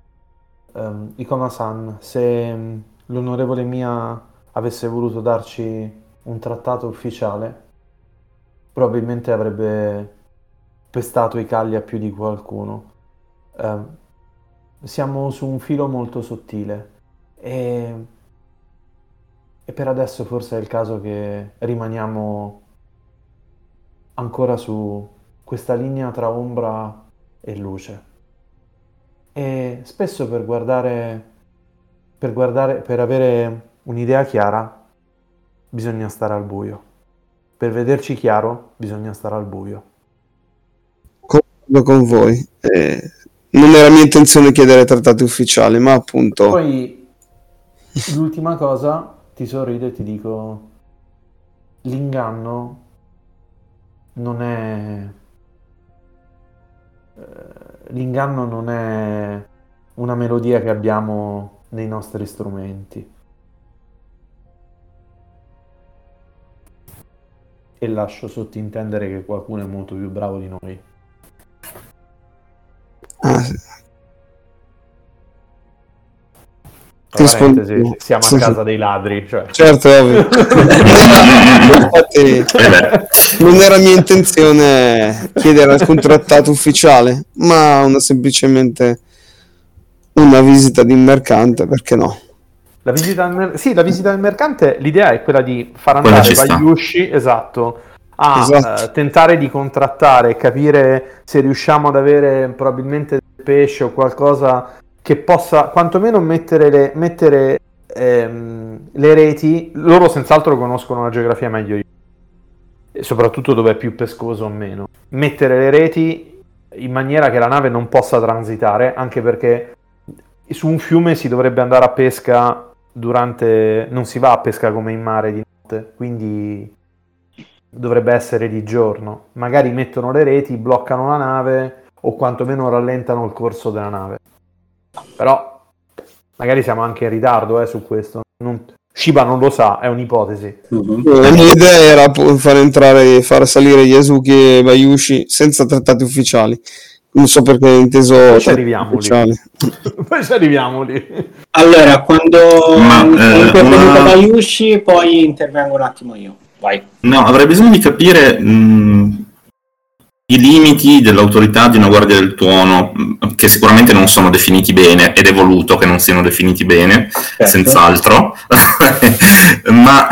ehm, Ikoma-san, se mm, l'onorevole Mia avesse voluto darci un trattato ufficiale, probabilmente avrebbe pestato i calli a più di qualcuno. Ehm, siamo su un filo molto sottile e, e per adesso forse è il caso che rimaniamo ancora su questa linea tra ombra e luce. E spesso per guardare, per guardare, per avere un'idea chiara, bisogna stare al buio. Per vederci chiaro, bisogna stare al buio. Concordo con voi. Eh, non era mia intenzione chiedere trattati ufficiali, ma appunto... Poi, l'ultima cosa, ti sorrido e ti dico, l'inganno non è eh, l'inganno non è una melodia che abbiamo nei nostri strumenti. E lascio sottintendere che qualcuno è molto più bravo di noi. Ah, sì. Tra Rispondo- siamo sì, a sì. casa dei ladri. Cioè. Certo, ovvio. Infatti, Eh non era mia intenzione chiedere alcun trattato ufficiale, ma una semplicemente una visita di mercante, perché no? La visita, al mer- sì, la visita del mercante, l'idea è quella di far andare. Bayushi, esatto, a Esatto. eh, tentare di contrattare, capire se riusciamo ad avere probabilmente del pesce o qualcosa che possa quantomeno mettere le, mettere, ehm, le reti. Loro senz'altro conoscono la geografia meglio di e soprattutto dove è più pescoso o meno. Mettere le reti in maniera che la nave non possa transitare, anche perché su un fiume si dovrebbe andare a pesca durante... non si va a pesca come in mare di notte, quindi dovrebbe essere di giorno. Magari mettono le reti, bloccano la nave o quantomeno rallentano il corso della nave. Però magari siamo anche in ritardo eh, su questo. Non- Shiba non lo sa, è un'ipotesi. Mhm. La mia idea era far entrare, far salire Yasuki e Bayushi senza trattati ufficiali. Non so perché hai inteso Poi ci trattati arriviamo lì. ufficiali. Poi ci arriviamo lì. Allora, quando Ma, eh, è una- Bayushi, poi intervengo un attimo io. vai. No, avrei bisogno di capire mh, i limiti dell'autorità di una guardia del tuono, mh, che sicuramente non sono definiti bene, ed è voluto che non siano definiti bene, Certo. senz'altro, ma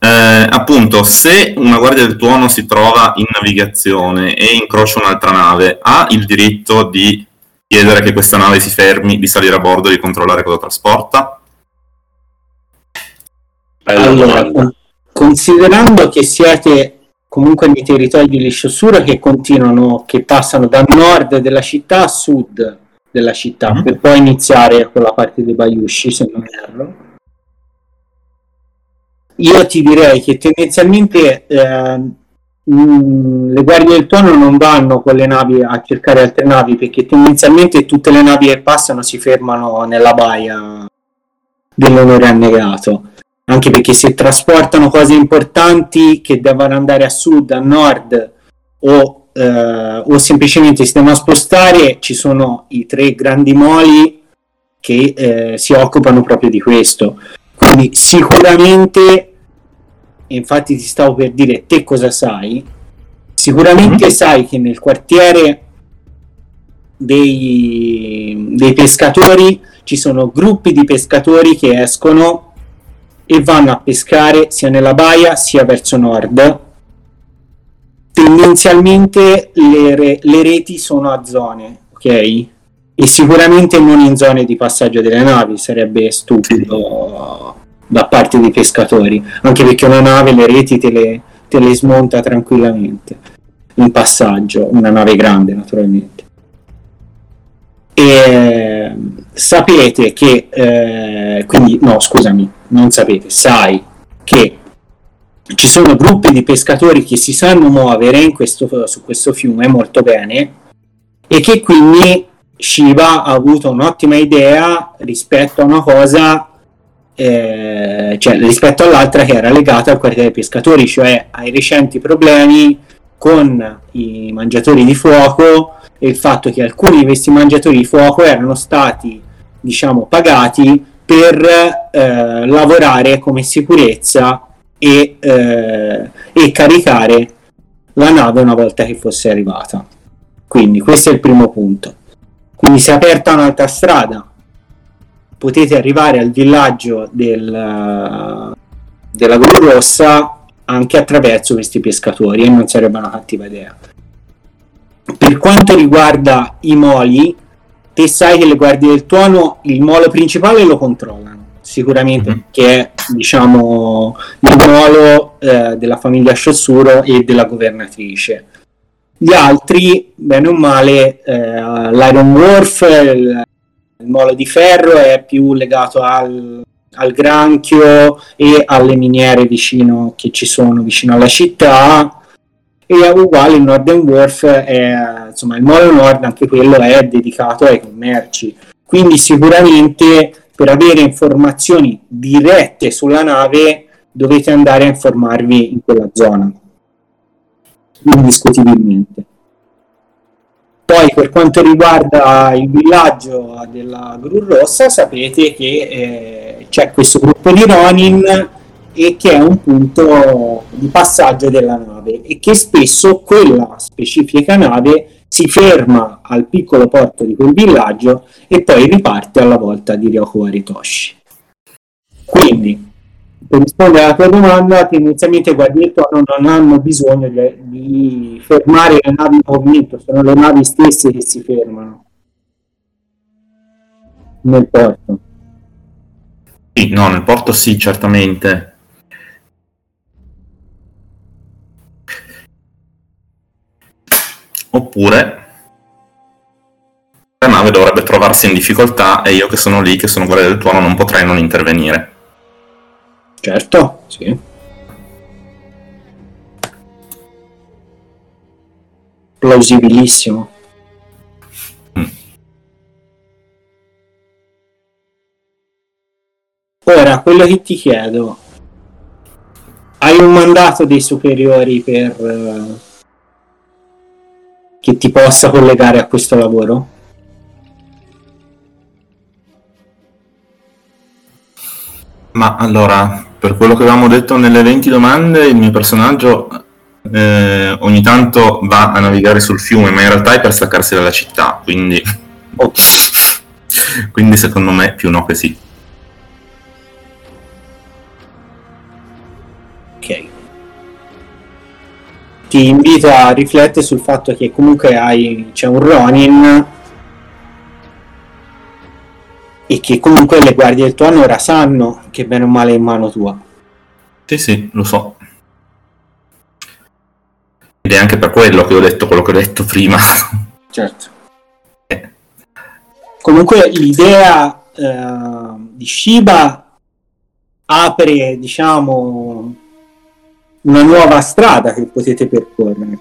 eh, appunto se una guardia del tuono si trova in navigazione e incrocia un'altra nave, ha il diritto di chiedere che questa nave si fermi, di salire a bordo e di controllare cosa trasporta? Bella Allora, domanda. considerando che siete comunque nei territori di Lisciosura che continuano, che passano da nord della città a sud della città, Mhm. per poi iniziare con la parte dei Bayushi, se non erro. Io ti direi che tendenzialmente ehm, mh, le guardie del tuono non vanno con le navi a cercare altre navi perché tendenzialmente tutte le navi che passano si fermano nella baia dell'onore annegato anche perché se trasportano cose importanti che devono andare a sud, a nord o, eh, o semplicemente si devono spostare, ci sono i tre grandi moli che eh, si occupano proprio di questo. Quindi sicuramente, infatti ti stavo per dire te cosa sai, sicuramente sai che nel quartiere dei, dei pescatori ci sono gruppi di pescatori che escono e vanno a pescare sia nella baia sia verso nord. Tendenzialmente le, re- le reti sono a zone, ok? E sicuramente non in zone di passaggio delle navi, sarebbe stupido da parte dei pescatori, anche perché una nave le reti te le, te le smonta tranquillamente in passaggio, una nave grande naturalmente. E sapete che, eh, quindi no, scusami, non sapete, sai che ci sono gruppi di pescatori che si sanno muovere questo, su questo fiume molto bene e che quindi Shiva ha avuto un'ottima idea rispetto a una cosa, eh, cioè rispetto all'altra che era legata al quartiere dei pescatori, cioè ai recenti problemi con i mangiatori di fuoco e il fatto che alcuni di questi mangiatori di fuoco erano stati, diciamo, pagati per eh, lavorare come sicurezza e, eh, e caricare la nave una volta che fosse arrivata. Quindi questo è il primo punto. Quindi si è aperta un'altra strada, potete arrivare al villaggio del, della Gru Rossa anche attraverso questi pescatori e non sarebbe una cattiva idea. Per quanto riguarda i moli, te sai che le guardie del tuono il molo principale lo controllano sicuramente Mhm. che è diciamo il molo eh, della famiglia Sciossuro e della governatrice gli altri bene o male eh, l'Iron Wharf il, il molo di ferro è più legato al, al granchio e alle miniere vicino che ci sono vicino alla città e uguale il Northern Wharf è insomma il molo nord anche quello è dedicato ai commerci. Quindi sicuramente per avere informazioni dirette sulla nave dovete andare a informarvi in quella zona. Indiscutibilmente. Poi per quanto riguarda il villaggio della Gru Rossa sapete che eh, c'è questo gruppo di Ronin e che è un punto di passaggio della nave e che spesso quella specifica nave si ferma al piccolo porto di quel villaggio e poi riparte alla volta di Ryoko Aritoshi. Quindi, per rispondere alla tua domanda, tendenzialmente i guardie del tono non hanno bisogno di, di fermare le navi in movimento, sono le navi stesse che si fermano nel porto. Sì, no, nel porto sì, certamente. Oppure la nave dovrebbe trovarsi in difficoltà e io che sono lì, che sono guardia del tuono, non potrei non intervenire. Certo, sì. Plausibilissimo. Mm. Ora, quello che ti chiedo, hai un mandato dei superiori per eh, che ti possa collegare a questo lavoro? Ma allora, per quello che avevamo detto nelle 20 domande, il mio personaggio eh, ogni tanto va a navigare sul fiume, ma in realtà è per staccarsi dalla città, quindi... quindi secondo me più no che sì. Ti invito a riflettere sul fatto che comunque hai, c'è un Ronin e che comunque le guardie del tuo anno ora sanno che bene o male è in mano tua. Sì, sì, lo so. Ed è anche per quello che ho detto quello che ho detto prima. Certo. Comunque l'idea eh, di Shiba apre, diciamo, una nuova strada che potete percorrere.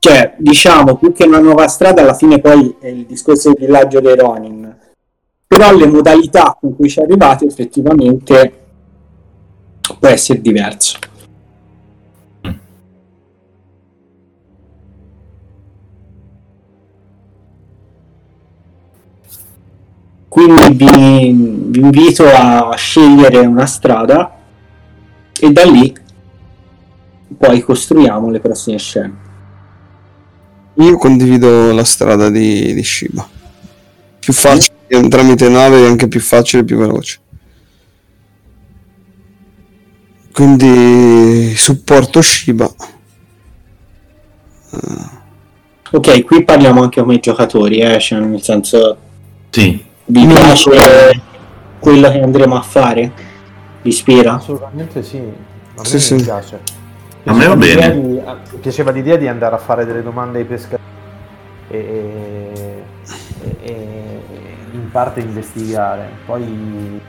Cioè, diciamo, più che una nuova strada, alla fine poi è il discorso del villaggio dei Ronin. Però le modalità con cui ci arrivate effettivamente può essere diverso. Quindi vi, vi invito a scegliere una strada e da lì poi costruiamo le prossime scene. Io condivido la strada di, di Shiba. Più facile tramite nave è anche più facile e più veloce. Quindi supporto Shiba. Ok, qui parliamo anche come giocatori, eh? cioè, nel senso Sì, vi piace quello che andremo a fare? Vi ispira? Assolutamente sì, a me Sì, sì. piace. A me va bene. di- a- piaceva l'idea di andare a fare delle domande ai pescatori e, e- e- in parte investigare. Poi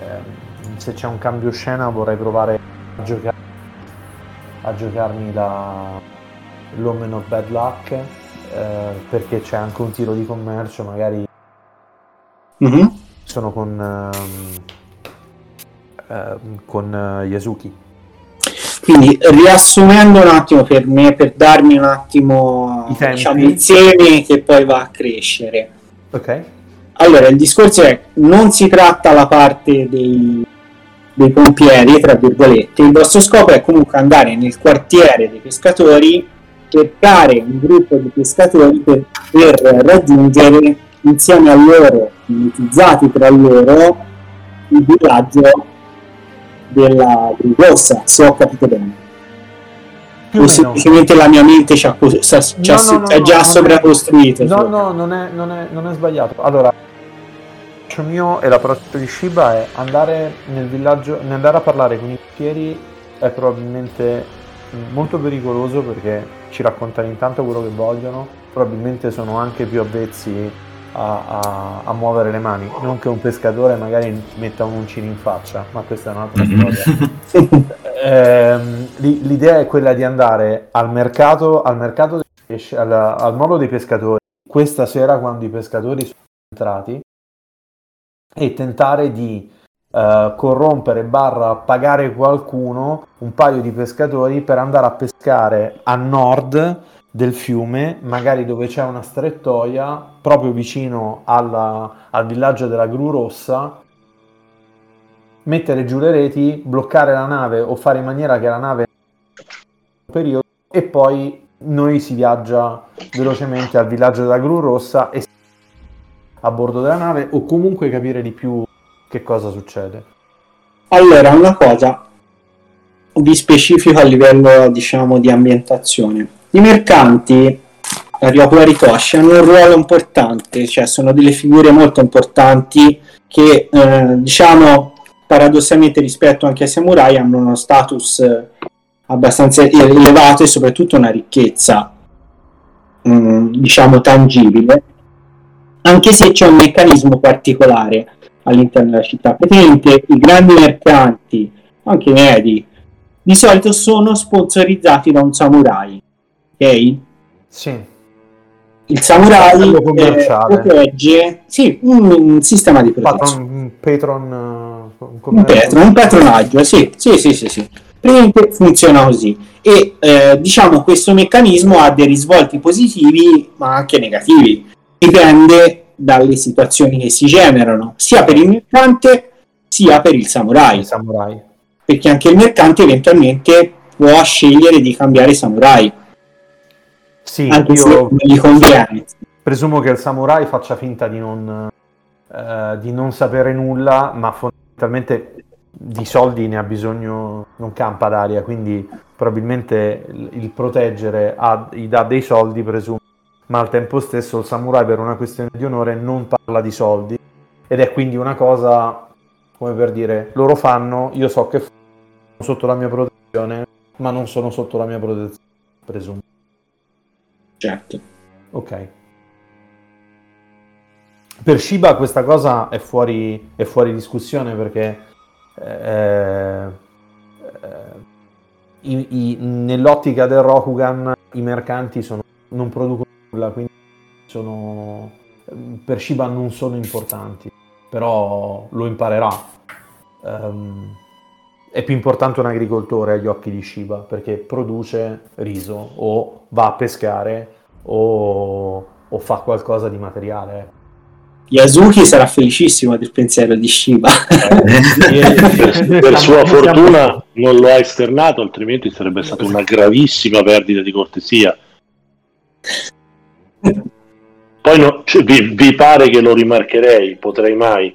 ehm, se c'è un cambio scena vorrei provare a, giocare, a giocarmi la, l'Omen of Bad Luck eh, perché c'è anche un tiro di commercio, magari Mhm. sono con, ehm, ehm, con eh, Yasuki. Quindi riassumendo un attimo per me, per darmi un attimo diciamo, il seme che poi va a crescere. Ok? Allora, il discorso è non si tratta la parte dei, dei pompieri, tra virgolette, il vostro scopo è comunque andare nel quartiere dei pescatori, cercare un gruppo di pescatori per, per raggiungere insieme a loro, mimetizzati tra loro, il villaggio della Gru Rossa, se ho capito bene. Più O semplicemente la mia mente ci ha, ci ha- No, no, no, è già sovracostruito. No, no, non è, non è- non è sbagliato. Allora, l'approccio mio e l'approccio di Shiba è andare nel villaggio, andare a parlare con i pompieri è probabilmente molto pericoloso perché ci raccontano intanto quello che vogliono, probabilmente sono anche più avvezzi a, a- a muovere le mani, non che un pescatore magari metta un uncino in faccia, ma questa è un'altra storia. L'i- l'idea è quella di andare al mercato, al mercato al, al molo dei pescatori questa sera quando i pescatori sono entrati e tentare di eh, corrompere barra pagare qualcuno, un paio di pescatori per andare a pescare a nord del fiume, magari dove c'è una strettoia, proprio vicino alla- al villaggio della Gru Rossa, mettere giù le reti, bloccare la nave o fare in maniera che la nave periodo e poi noi si viaggia velocemente al villaggio della Gru Rossa e a bordo della nave o comunque capire di più che cosa succede. Allora, una cosa di specifico a livello, diciamo, di ambientazione. I mercanti, la Ryoko Ritoshi, hanno un ruolo importante, cioè sono delle figure molto importanti che, eh, diciamo, paradossalmente rispetto anche ai samurai hanno uno status eh, abbastanza elevato e soprattutto una ricchezza, mm, diciamo, tangibile, anche se c'è un meccanismo particolare all'interno della città. Praticamente i grandi mercanti, anche i medi, di solito sono sponsorizzati da un samurai. Ok? Sì, Il samurai Livello eh, commerciale. protegge sì, un, un sistema di protezione. patron, un patron, eh, un Un, petro, un patronaggio, sì, sì, sì, sì, sì. Praticamente funziona così. E eh, diciamo questo meccanismo ha dei risvolti positivi ma anche negativi. Dipende dalle situazioni che si generano, sia per il mercante sia per il samurai, I samurai. perché anche il mercante eventualmente può scegliere di cambiare samurai, Sì, anche io conviene. presumo che il samurai faccia finta di non, eh, di non sapere nulla, ma fondamentalmente di soldi ne ha bisogno, non campa d'aria, quindi probabilmente il, il proteggere ha- gli dà dei soldi, presumo, ma al tempo stesso il samurai per una questione di onore non parla di soldi ed è quindi una cosa come per dire loro fanno, io so che sono sotto la mia protezione, ma non sono sotto la mia protezione, presumo. Certo. Ok. Per Shiba questa cosa è fuori, è fuori discussione perché eh, eh, i- i- nell'ottica del Rokugan i mercanti sono- non producono nulla, quindi sono, per Shiba non sono importanti, però lo imparerà. Ehm, è più importante un agricoltore agli occhi di Shiba perché produce riso o va a pescare o, o fa qualcosa di materiale. Yasuki sarà felicissimo del pensiero di Shiba. per, per sua fortuna non lo ha esternato, altrimenti sarebbe stata una gravissima perdita di cortesia. Poi no- cioè, vi, vi pare che lo rimarcherei? Potrei mai.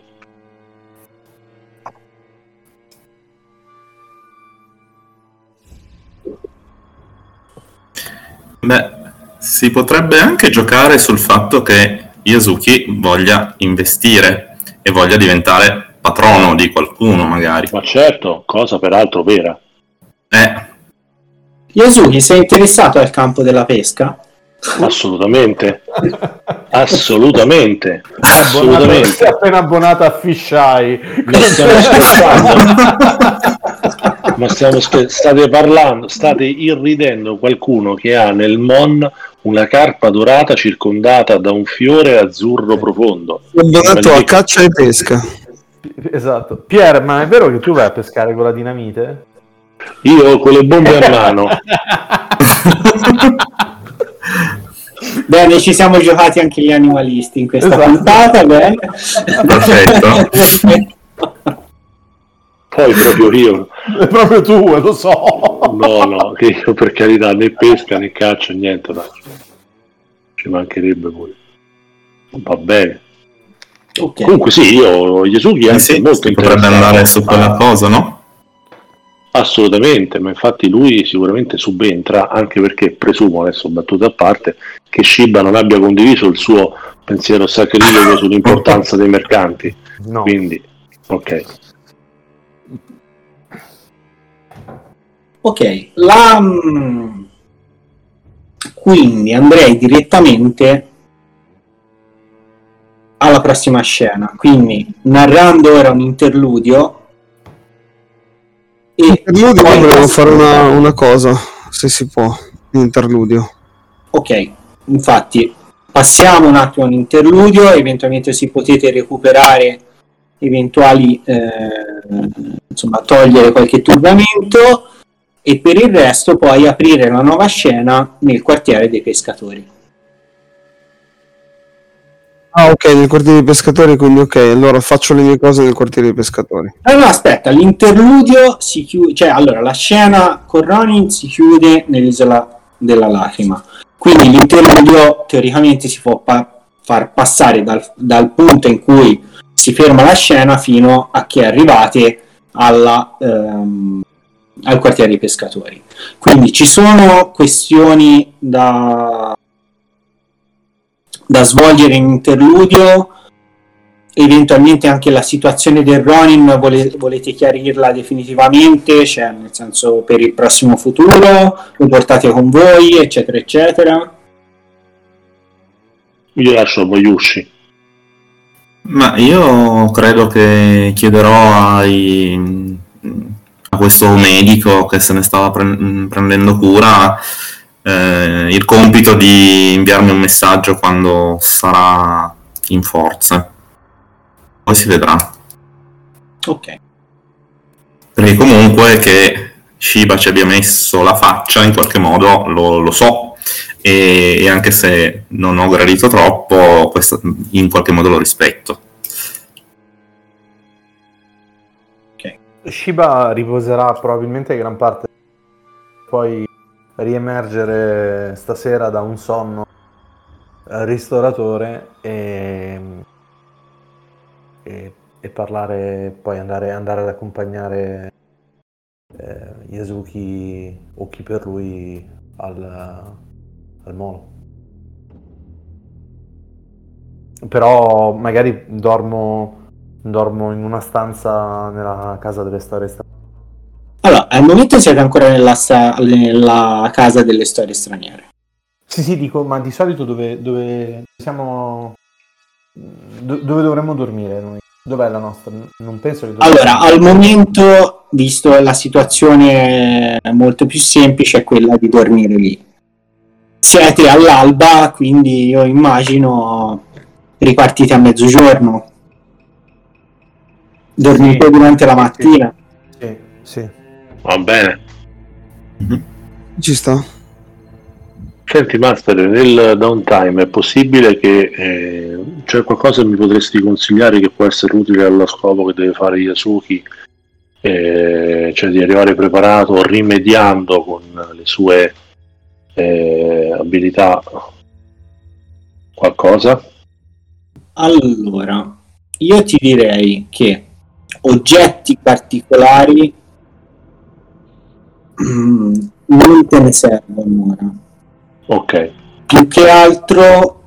Beh, si potrebbe anche giocare sul fatto che Yasuki voglia investire e voglia diventare patrono di qualcuno, magari. Ma certo, cosa peraltro vera. Eh, Yasuki, sei interessato al campo della pesca? Assolutamente. Assolutamente. Si è Assolutamente. appena abbonato a Fisheye. Ma stiamo scherzando? Ma stiamo scher- state parlando, state irridendo qualcuno che ha nel Mon una carpa dorata circondata da un fiore azzurro profondo. Donato Quelli a caccia e pesca. Esatto. Pier, ma è vero che tu vai a pescare con la dinamite? Io con le bombe a mano. Bene, ci siamo giocati anche gli animalisti in questa Esatto. puntata, bene. Perfetto. Poi proprio io, È proprio tu, lo so. no, no, che io per carità né pesca né caccia, niente, no. ci mancherebbe pure. Va bene. Ok. Comunque sì, io Yasuki è Eh sì, molto potrebbe andare su quella cosa, no? Assolutamente, ma infatti lui sicuramente subentra, anche perché presumo, adesso battute a parte, che Shiba non abbia condiviso il suo pensiero sacrilego sull'importanza dei mercanti. No. Quindi, ok. Ok, la... mm, quindi andrei direttamente alla prossima scena. Quindi narrando ora un interludio. E Interludio, poi volevo fare una, una cosa, se si può, in interludio. Ok, infatti passiamo un attimo a un interludio, eventualmente si potete recuperare eventuali, eh, insomma, togliere qualche turbamento e per il resto poi aprire la nuova scena nel quartiere dei pescatori. Ah, ok, nel quartiere dei pescatori, quindi ok, allora faccio le mie cose nel quartiere dei pescatori. Allora aspetta, l'interludio si chiude, cioè allora la scena con Ronin si chiude nell'isola della lacrima, quindi l'interludio teoricamente si può pa- far passare dal, dal punto in cui si ferma la scena fino a che arrivate alla, ehm, al quartiere dei pescatori. Quindi ci sono questioni da, da svolgere in interludio, eventualmente anche la situazione del Ronin vole- volete chiarirla definitivamente, cioè nel senso per il prossimo futuro, lo portate con voi, eccetera, eccetera. Io lascio a Boyushi. Ma io credo che chiederò ai- a questo medico che se ne stava pre- prendendo cura eh, il compito di inviarmi un messaggio quando sarà in forza. Poi si vedrà. Ok. Perché comunque che Shiba ci abbia messo la faccia in qualche modo lo, lo so. E, e anche se non ho gradito troppo, questo in qualche modo lo rispetto. Shiba riposerà probabilmente gran parte, poi riemergere stasera da un sonno ristoratore e, e, e parlare, poi andare, andare ad accompagnare eh, Yasuki o chi per lui al, al molo. Però magari dormo, dormo in una stanza nella casa delle storie straniere. Allora, al momento siete ancora nella, sta- nella casa delle storie straniere. Sì, sì, dico, ma di solito dove, dove siamo... do- dove dovremmo dormire noi? Dov'è la nostra? Non penso che dovremmo- Allora, al momento, visto la situazione molto più semplice, è quella di dormire lì. Siete all'alba, quindi io immagino ripartite a mezzogiorno. Dormite Sì. durante la mattina. Sì, sì. Va bene. Ci sta. Senti Master, nel downtime è possibile che eh, c'è qualcosa che mi potresti consigliare che può essere utile allo scopo che deve fare Yasuki? Eh, cioè di arrivare preparato rimediando con le sue eh, abilità qualcosa? Allora, io ti direi che oggetti particolari mm, non te ne servono ora. Ok, Più che altro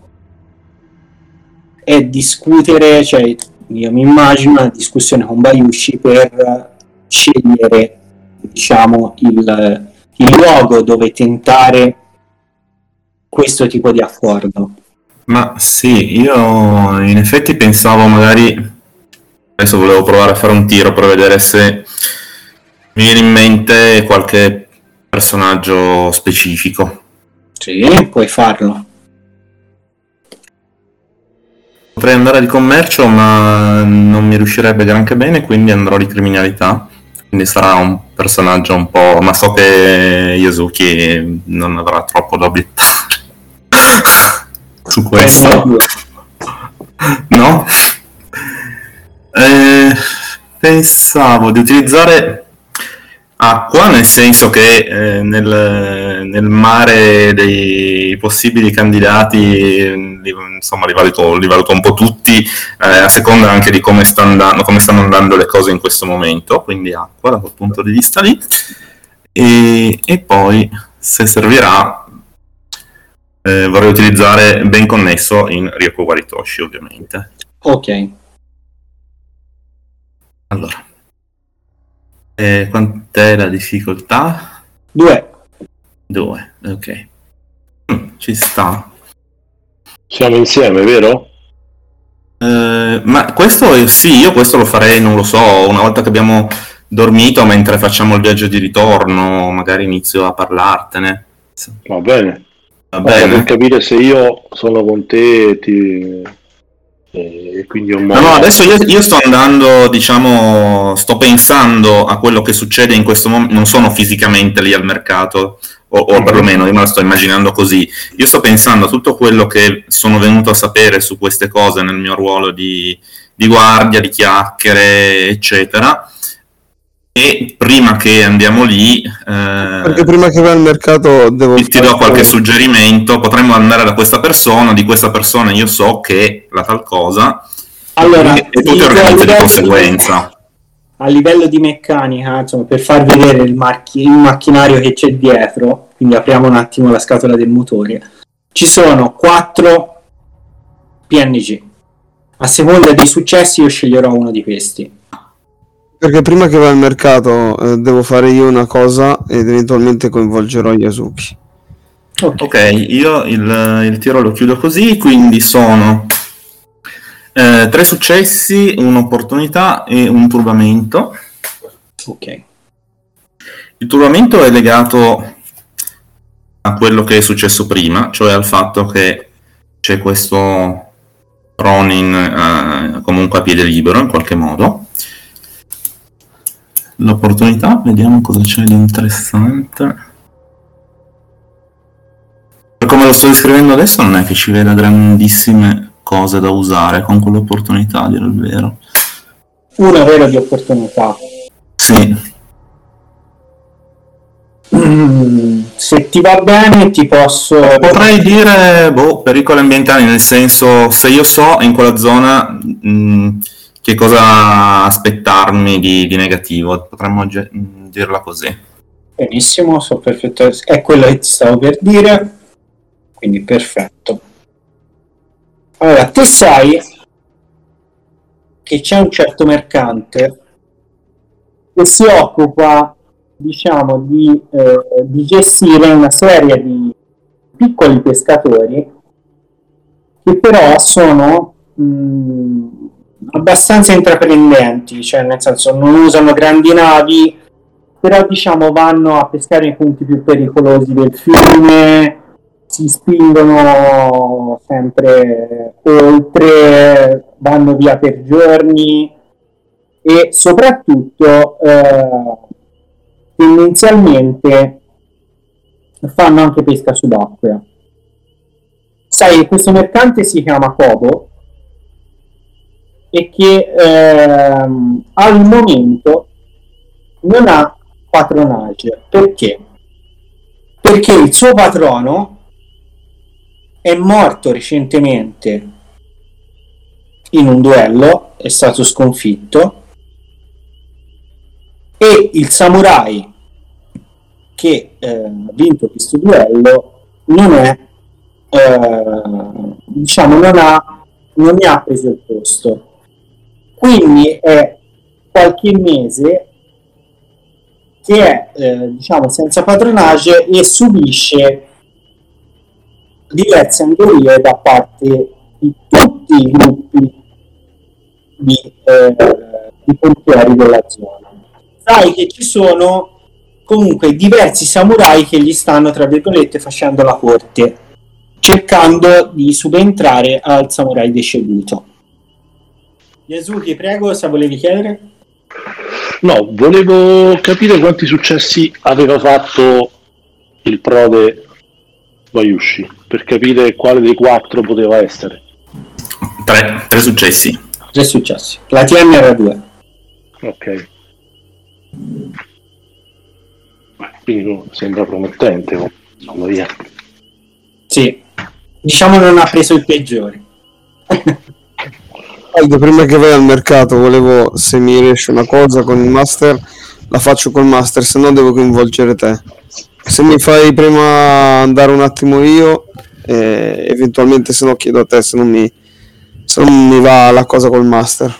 è discutere, cioè io mi immagino una discussione con Bayushi per scegliere, diciamo, il, il luogo dove tentare questo tipo di accordo. Ma sì, io in effetti pensavo magari... Adesso volevo provare a fare un tiro per vedere se mi viene in mente qualche personaggio specifico. Sì, puoi farlo. Potrei andare di commercio, ma non mi riuscirebbe granché bene, quindi andrò di criminalità. Quindi sarà un personaggio un po'... ma so che Yasuki non avrà troppo da obiettare su questo. No? Eh, pensavo di utilizzare acqua, nel senso che eh, nel, nel mare dei possibili candidati, eh, li, insomma, li valuto, li valuto un po' tutti, eh, a seconda anche di come, sta andando, come stanno andando le cose in questo momento, quindi acqua da quel punto di vista lì. E, e poi, se servirà, eh, vorrei utilizzare ben connesso in Ryoko Waritoshi, ovviamente. Ok. Allora, eh, quant'è la difficoltà? Due. Due, ok. Mm, ci sta. siamo insieme, vero? Eh, ma questo eh, sì, io questo lo farei, non lo so, una volta che abbiamo dormito mentre facciamo il viaggio di ritorno, magari inizio a parlartene. Va bene. Va bene? per capire se io sono con te e ti... e quindi No, modo... no, adesso io, io sto andando, diciamo, sto pensando a quello che succede in questo momento, non sono fisicamente lì al mercato, o, o perlomeno io me la sto immaginando così. Io sto pensando a tutto quello che sono venuto a sapere su queste cose nel mio ruolo di, di guardia, di chiacchiere, eccetera. E prima che andiamo lì, eh, Perché prima che vai al mercato devo ti, ti do qualche suggerimento, potremmo andare da questa persona, di questa persona io so che la tal cosa, Allora, e tu ti organizzi di livello- conseguenza. a livello di meccanica, insomma, per far vedere il, marchi- il macchinario che c'è dietro, quindi apriamo un attimo la scatola del motore, ci sono quattro PNG. A seconda dei successi io sceglierò uno di questi. Perché prima che vai al mercato eh, devo fare io una cosa ed eventualmente coinvolgerò Yasuki. Ok. Io il, il tiro lo chiudo così, quindi sono eh, tre successi, un'opportunità e un turbamento. ok. Il turbamento è legato a quello che è successo prima, cioè al fatto che c'è questo Ronin eh, comunque a piede libero in qualche modo. L'opportunità, vediamo cosa c'è di interessante. Per come lo sto descrivendo adesso non è che ci veda grandissime cose da usare con quell'opportunità, a dire il vero. Una vera di opportunità. Sì. Mm, se ti va bene ti posso... Potrei dire, boh, pericoli ambientali, nel senso, se io so in quella zona mh, che cosa aspettarmi di, di negativo, potremmo ge- mh, dirla così. Benissimo, so perfetto. È quello che ti stavo per dire. Quindi perfetto. Allora, te sai che c'è un certo mercante che si occupa, diciamo, di, eh, di gestire una serie di piccoli pescatori che però sono mh, abbastanza intraprendenti, cioè nel senso non usano grandi navi, però diciamo vanno a pescare nei punti più pericolosi del fiume, si spingono sempre oltre, vanno via per giorni e soprattutto eh, tendenzialmente fanno anche pesca subacquea. Sai, questo mercante si chiama Kobo e che ehm, al momento non ha patronage. Perché? Perché il suo patrono è morto recentemente in un duello, è stato sconfitto e il samurai che eh, ha vinto questo duello non è eh, diciamo non ha non ne ha preso il posto quindi è qualche mese che è eh, diciamo senza patronage e subisce diverse angherie da parte di tutti i gruppi di, eh, di pompieri della zona. Sai che ci sono comunque diversi samurai che gli stanno, tra virgolette, facendo la corte, cercando di subentrare al samurai deceduto. Yasuki, prego, se volevi chiedere. No, volevo capire quanti successi aveva fatto il prode Bayushi per capire quale dei quattro poteva essere. Tre, tre successi. Tre successi. La TM era due. Ok. Quindi sembra promettente. Insomma, via. Sì. Diciamo non ha preso il peggiore. Aldo, prima che vai al mercato, volevo se mi riesce una cosa con il master, la faccio col master, se no devo coinvolgere te. Se mi fai prima andare un attimo io, eh, eventualmente se no chiedo a te se non mi, se non mi va la cosa col master.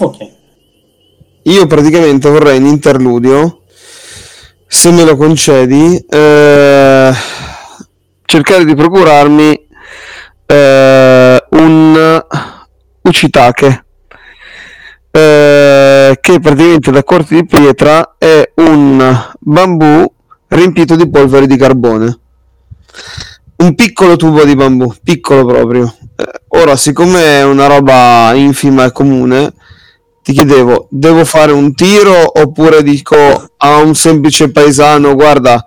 Ok. Io praticamente vorrei in interludio, se me lo concedi, eh, cercare di procurarmi eh, un Uchitake, eh, che praticamente da corte di pietra è un bambù riempito di polvere di carbone. Un piccolo tubo di bambù, piccolo proprio. Eh, ora, siccome è una roba infima e comune, ti chiedevo, devo fare un tiro oppure dico a un semplice paesano, guarda,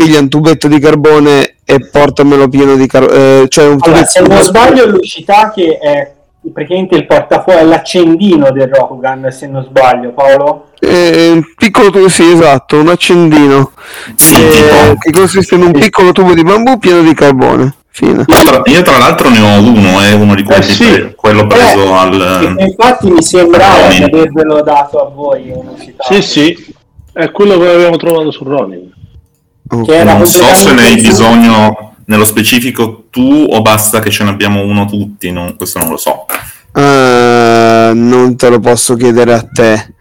piglia un tubetto di carbone e portamelo pieno di carbone, cioè un Allora, se non sbaglio, l'Ucita che è praticamente il portafoglio, è l'accendino del Rokugan, se non sbaglio, Paolo. Eh, un piccolo tubo, sì, esatto, un accendino Sì, eh, tipo- che consiste in un piccolo tubo di bambù pieno di carbone. Fine. Io tra, io tra l'altro ne ho uno, è uno di quelli, Eh, sì. quello preso Eh, al... infatti mi sembrava di avervelo dato a voi. Sì, sì, è quello che avevamo trovato su Ronin. Che era Non so se ne hai bisogno nello specifico tu o basta che ce ne abbiamo uno tutti, non- questo non lo so. Eh, non te lo posso chiedere a te.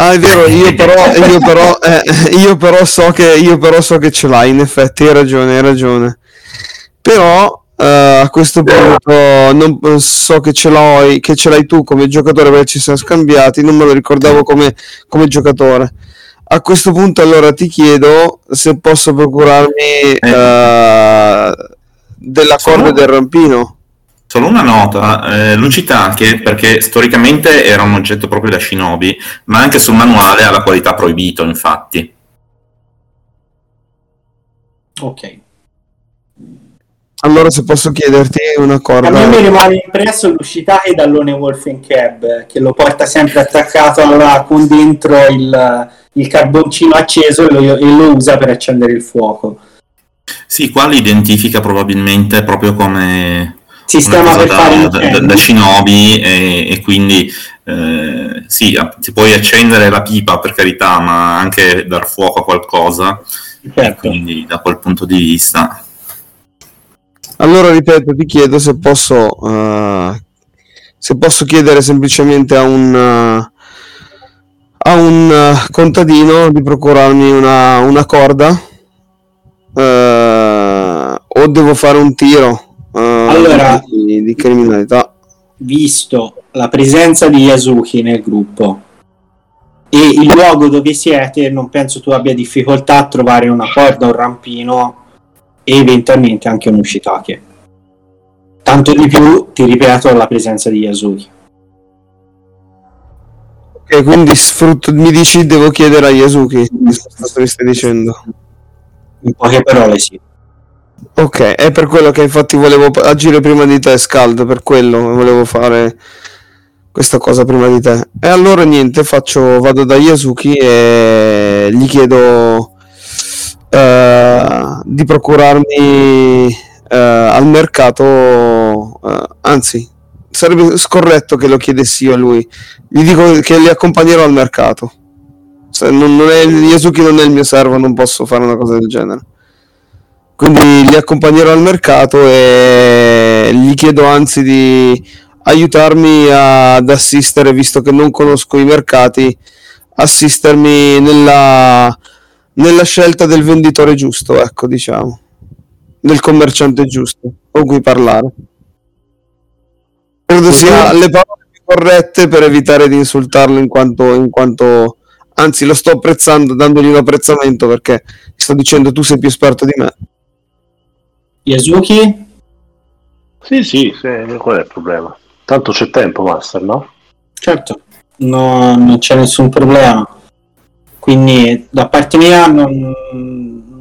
Ah, è vero, io però, io però, eh, io però so che, io però so che ce l'hai, in effetti, hai ragione, hai ragione. Però, eh, a questo punto, non, so che ce l'hai, che ce l'hai tu come giocatore perché ci siamo scambiati, non me lo ricordavo come, come giocatore. A questo punto, allora, ti chiedo se posso procurarmi eh, della corda del rampino. Solo una nota, eh, Lucitake, perché storicamente era un oggetto proprio da shinobi, ma anche sul manuale ha la qualità proibito, infatti. Ok. Allora, se posso chiederti una A corda. me mi rimane impresso l'uscita e dall'one Wolfen Cab che lo porta sempre attaccato alla- con dentro il, il carboncino acceso e lo, e lo usa per accendere il fuoco. Sì, qua li identifica probabilmente proprio come Sistema per cosa fare da, da, da shinobi e, e quindi eh, sì, a- ti puoi accendere la pipa per carità, ma anche dar fuoco a qualcosa, e Certo. quindi da quel punto di vista Allora, ripeto, ti chiedo se posso, eh, se posso chiedere semplicemente a un, eh, a un eh, contadino di procurarmi una, una corda o devo fare un tiro Allora- di, di criminalità. Visto la presenza di Yasuki nel gruppo e il luogo dove siete, non penso tu abbia difficoltà a trovare una corda, un rampino e eventualmente anche un Ushitake. Tanto di più, ti ripeto, la presenza di Yasuki. Ok, quindi sfrutto, mi dici devo chiedere a Yasuki, questo mi stai dicendo. In poche parole sì. Ok, è per quello che infatti volevo agire prima di te, Scald, per quello volevo fare questa cosa prima di te. E allora niente, faccio, vado da Yasuki e gli chiedo eh, di procurarmi eh, al mercato, eh, anzi, sarebbe scorretto che lo chiedessi io a lui. Gli dico che li accompagnerò al mercato. Se non, non è, Yasuki non è il mio servo, non posso fare una cosa del genere. Quindi li accompagnerò al mercato e gli chiedo anzi di aiutarmi ad assistere, visto che non conosco i mercati, assistermi nella, nella scelta del venditore giusto, ecco, diciamo, del commerciante giusto con cui parlare. Credo sia le parole più corrette per evitare di insultarlo in quanto, in quanto anzi lo sto apprezzando, dandogli un apprezzamento perché sto dicendo tu sei più esperto di me. Yasuki? Sì, sì, sì, qual è il problema? Tanto c'è tempo, Master, no? Certo, no- non c'è nessun problema. Quindi da parte mia non,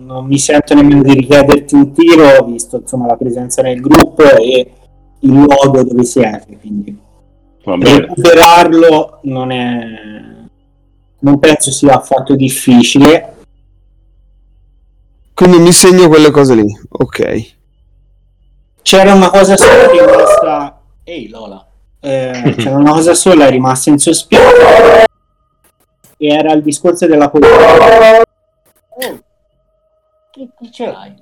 non mi sento nemmeno di richiederti un tiro, visto insomma la presenza nel gruppo e il luogo dove siete. Quindi recuperarlo non è non penso sia affatto difficile. Quindi mi segno quelle cose lì. Ok. C'era una cosa sola rimasta. Ehi Lola. Eh, c'era una cosa sola rimasta in sospiro. E era il discorso della politica. Oh. Che, che ce l'hai?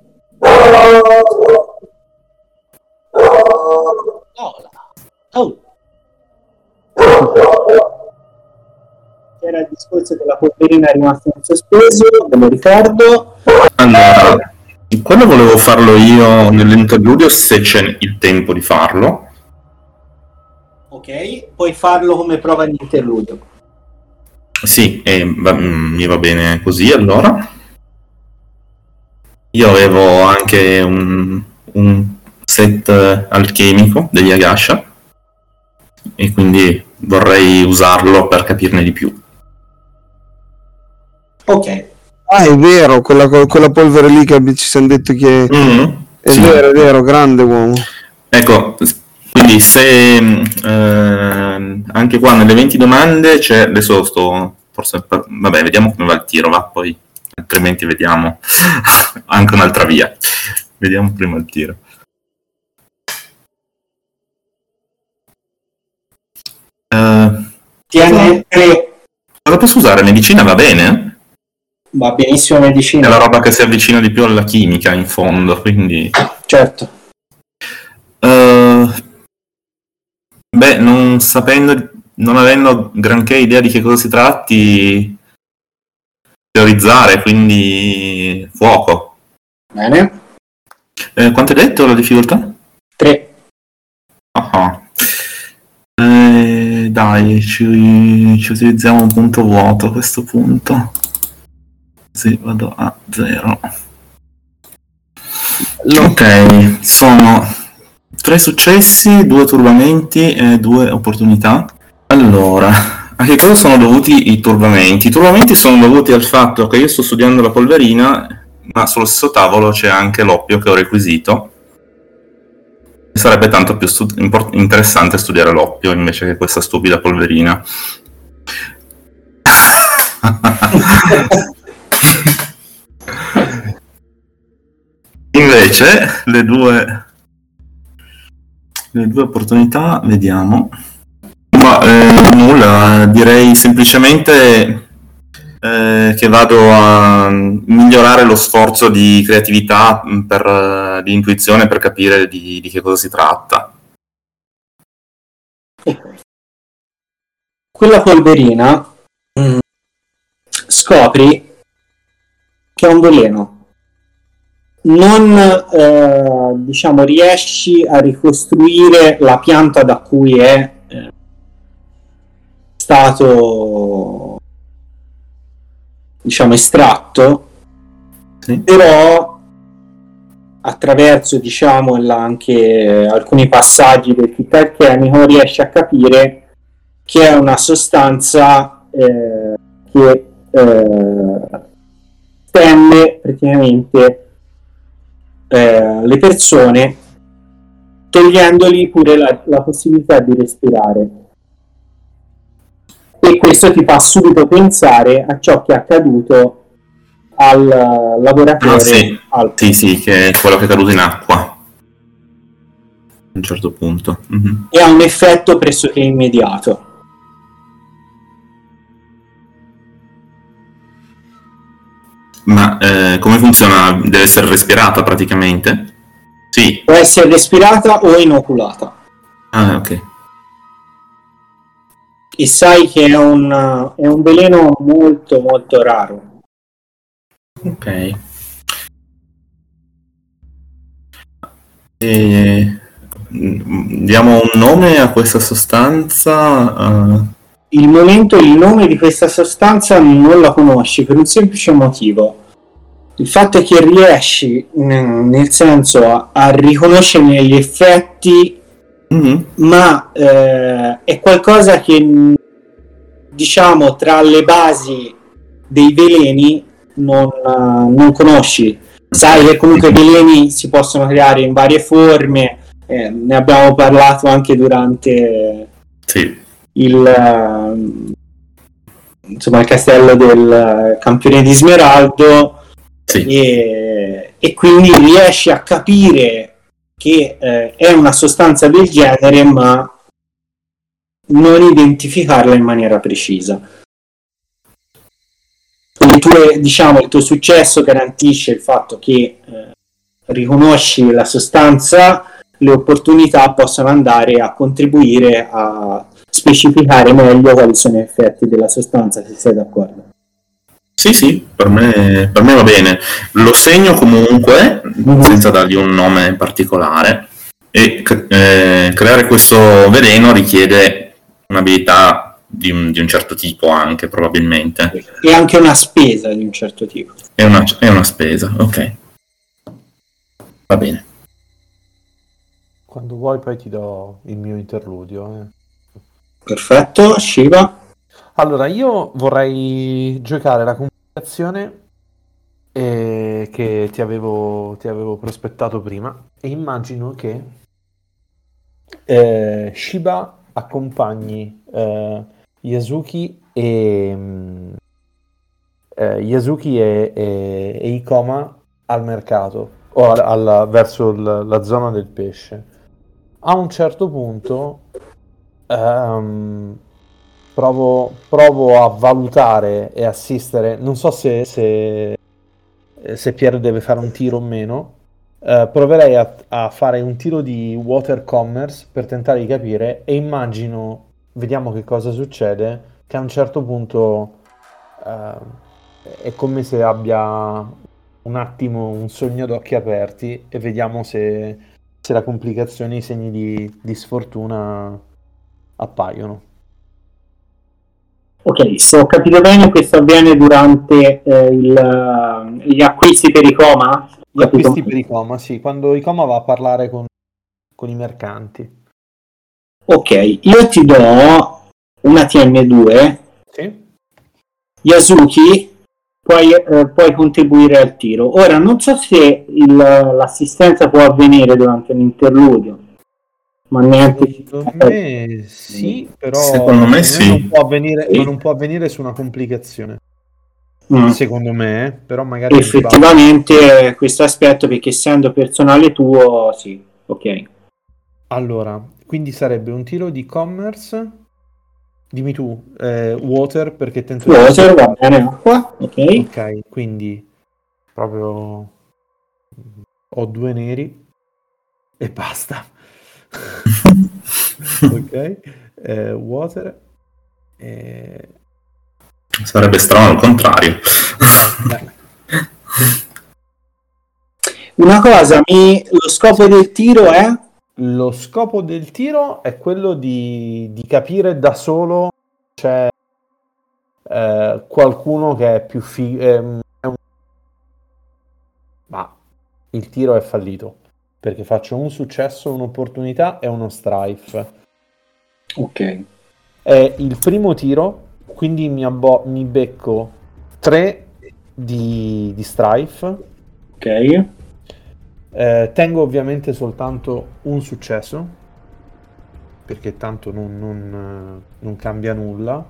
Lola. Oh. C'era il discorso della polverina rimasta in sospeso, ve lo ricordo. Allora, quello volevo farlo io nell'interludio se c'è il tempo di farlo. Ok, puoi farlo come prova di interludio. Sì, e va- mm, mi va bene così allora. Io avevo anche un, un set eh, alchemico degli Agasha e quindi vorrei usarlo per capirne di più. Ok, Ah, è vero, quella, quella polvere lì che ci siamo detti che... Mm, È sì. vero, è vero, grande uomo. Ecco, quindi se mm, ehm, anche qua nelle 20 domande c'è adesso sto forse per- vabbè, vediamo come va il tiro, va poi altrimenti vediamo anche un'altra via. Vediamo prima il tiro. Eh, tiene 3, cosa posso usare? Medicina va bene? va benissimo È la medicina. roba che si avvicina di più alla chimica in fondo, quindi Certo, beh, non sapendo, non avendo granché idea di che cosa si tratti, teorizzare, quindi fuoco. bene. Eh, quanto hai detto la difficoltà? 3, Ah. Eh, dai, ci, ci utilizziamo un punto vuoto a questo punto. Sì, vado a zero. Ok, sono tre successi, due turbamenti e due opportunità. Allora, a che cosa sono dovuti i turbamenti? I turbamenti sono dovuti al fatto che io sto studiando la polverina, ma sullo stesso tavolo c'è anche l'oppio che ho requisito sarebbe tanto più stu- import- interessante studiare l'oppio invece che questa stupida polverina. invece le due le due opportunità vediamo ma eh, nulla direi semplicemente eh, che vado a migliorare lo sforzo di creatività, mh, per, eh, di intuizione per capire di, di che cosa si tratta. Quella polverina mm, scopri che è un veleno. Non eh, diciamo riesci a ricostruire la pianta da cui è eh, stato diciamo estratto Sì. però attraverso diciamo la- anche alcuni passaggi del kit alchemico riesce a capire che è una sostanza eh, che eh, tende praticamente eh, le persone togliendogli pure la, la possibilità di respirare e questo ti fa subito pensare a ciò che è accaduto al eh, lavoratore Ah, sì. al Sì, sì, che è quello che è caduto in acqua. A un certo punto. Mhm. e ha un effetto pressoché immediato. Ma eh, come funziona? Deve essere respirata praticamente? Sì. Può essere respirata o inoculata. Ah, ok. E sai che è un, è un veleno molto molto raro. Ok. E... mm, Diamo un nome a questa sostanza? eh, Il momento, il nome di questa sostanza non la conosci per un semplice motivo. Il fatto è che riesci, mm, nel senso, a, a riconoscere gli effetti mhm. ma eh, è qualcosa che mh, diciamo tra le basi dei veleni non, eh, non conosci sai che comunque i veleni si possono creare in varie forme eh, ne abbiamo parlato anche durante Sì. Il eh, insomma il castello del campione di Smeraldo Sì. e, e quindi riesci a capire che eh, è una sostanza del genere ma non identificarla in maniera precisa le tue, diciamo, il tuo successo garantisce il fatto che eh, riconosci la sostanza le opportunità possono andare a contribuire a specificare meglio quali sono gli effetti della sostanza se sei d'accordo Sì, sì, per me, per me va bene. Lo segno comunque, Mhm. senza dargli un nome particolare, e eh, creare questo veleno richiede un'abilità di un, di un certo tipo anche, probabilmente. e anche una spesa di un certo tipo È una, è una spesa, ok. Va bene. Quando vuoi poi ti do il mio interludio. eh. Perfetto Shiva Allora, io vorrei giocare la comunicazione eh, che ti avevo, ti avevo prospettato prima e immagino che eh, Shiba accompagni eh, Yasuki e mm, eh, Yasuki e, e- e Ikoma al mercato o al- al- verso il- la zona del pesce. A un certo punto ehm, provo, provo a valutare e assistere. Non so se, se, se Piero deve fare un tiro o meno. Eh, proverei a, a fare un tiro di water commerce per tentare di capire e immagino, vediamo che cosa succede, che a un certo punto eh, è come se abbia un attimo un sogno ad occhi aperti e vediamo se, se la complicazione i segni di, di sfortuna appaiono. Ok, se ho capito bene, questo avviene durante eh, il- gli acquisti per Icoma? Gli acquisti per Icoma, sì, quando Icoma va a parlare con, con i mercanti. Ok, io ti do una TM2, Sì? Yasuki, puoi, eh, puoi contribuire al tiro. Ora, non so se il- l'assistenza può avvenire durante l'interludio, ma neanche Secondo me sì, però Secondo me sì. non, può avvenire, Sì. non può avvenire su una complicazione. Mm. Secondo me, eh, però magari effettivamente eh, questo aspetto perché essendo personale tuo sì ok Allora, quindi sarebbe un tiro di commerce. Dimmi tu, eh, water perché tento di- water va bene acqua ok Ok, quindi proprio ho due neri e basta. ok, eh, water. eh, Sarebbe strano al contrario. una cosa mi... lo scopo del tiro è Lo scopo del tiro è quello di, di capire da solo c'è eh, qualcuno che è più figo. Ma il tiro è fallito perché faccio un successo, un'opportunità e uno strife. ok È il primo tiro, quindi mi, abbo- mi becco 3 di, di strife. ok Eh, tengo ovviamente soltanto un successo, perché tanto non, non, eh, non cambia nulla.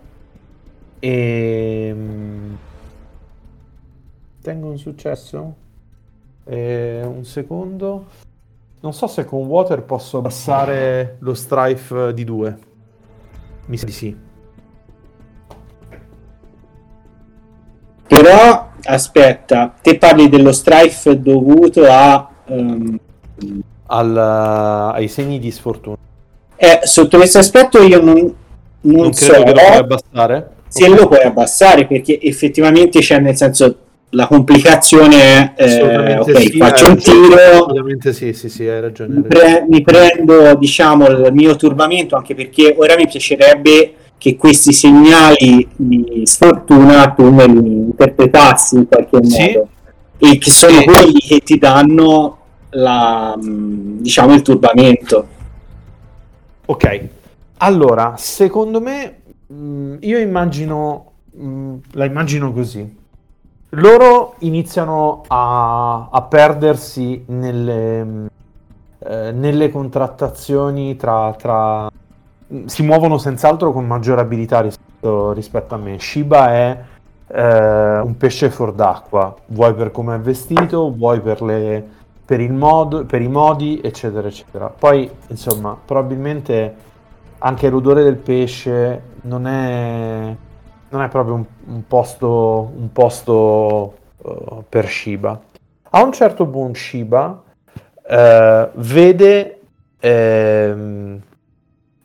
E mm, tengo un successo. E un secondo. Non so se con Water posso abbassare lo strife di 2. Mi sa di sì. però aspetta te parli dello strife dovuto a ehm, Al- ai segni di sfortuna. eh, sotto questo aspetto io non, non, Non so credo che lo puoi abbassare. se Ok. lo puoi abbassare perché effettivamente c'è nel senso la complicazione è eh, ok sì, faccio un tiro. Assolutamente sì, sì, sì, hai ragione. hai mi, pre- mi prendo diciamo il mio turbamento anche perché ora mi piacerebbe che questi segnali di sfortuna tu me li interpretassi in qualche modo. E che sono quelli che ti danno la, mh, diciamo il turbamento. Ok, allora, secondo me, mh, io immagino, mh, la immagino così. Loro iniziano a, a perdersi nelle, eh, nelle contrattazioni tra, tra... Si muovono senz'altro con maggiore abilità rispetto, rispetto a me. Shiba è eh, un pesce fuor d'acqua, vuoi per come è vestito, vuoi per le, per, mod, per i modi, eccetera, eccetera. Poi, insomma, probabilmente anche l'odore del pesce non è, non è proprio un, un posto, un posto eh, per Shiba. A un certo punto Shiba eh, vede... ehm,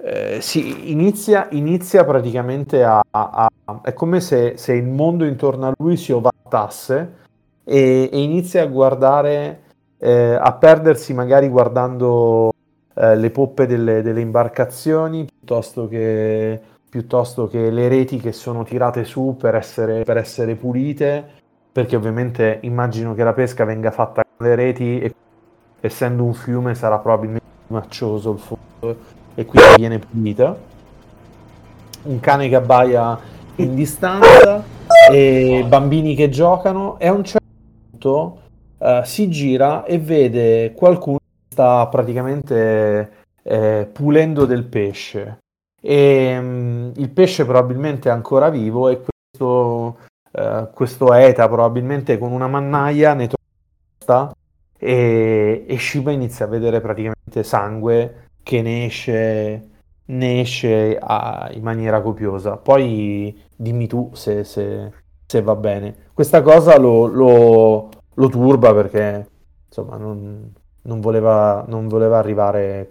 eh, sì, inizia, inizia praticamente a, a- a- è come se, se il mondo intorno a lui si ovattasse e, e inizia a guardare eh, a perdersi magari guardando eh, le poppe delle, delle imbarcazioni piuttosto che, piuttosto che le reti che sono tirate su per essere, per essere pulite, perché ovviamente immagino che la pesca venga fatta con le reti e essendo un fiume sarà probabilmente maccioso il fondo e quindi viene pulita. Un cane che abbaia in distanza e bambini che giocano e a un certo punto eh, si gira e vede qualcuno che sta praticamente eh, pulendo del pesce e mm, il pesce probabilmente è ancora vivo e questo, eh, questo Eta probabilmente con una mannaia ne tocca e, e Shiba inizia a vedere praticamente sangue che ne esce, ne esce a- in maniera copiosa. Poi dimmi tu se, se- se va bene. Questa cosa lo, lo- lo turba perché insomma non, non voleva, non voleva arrivare.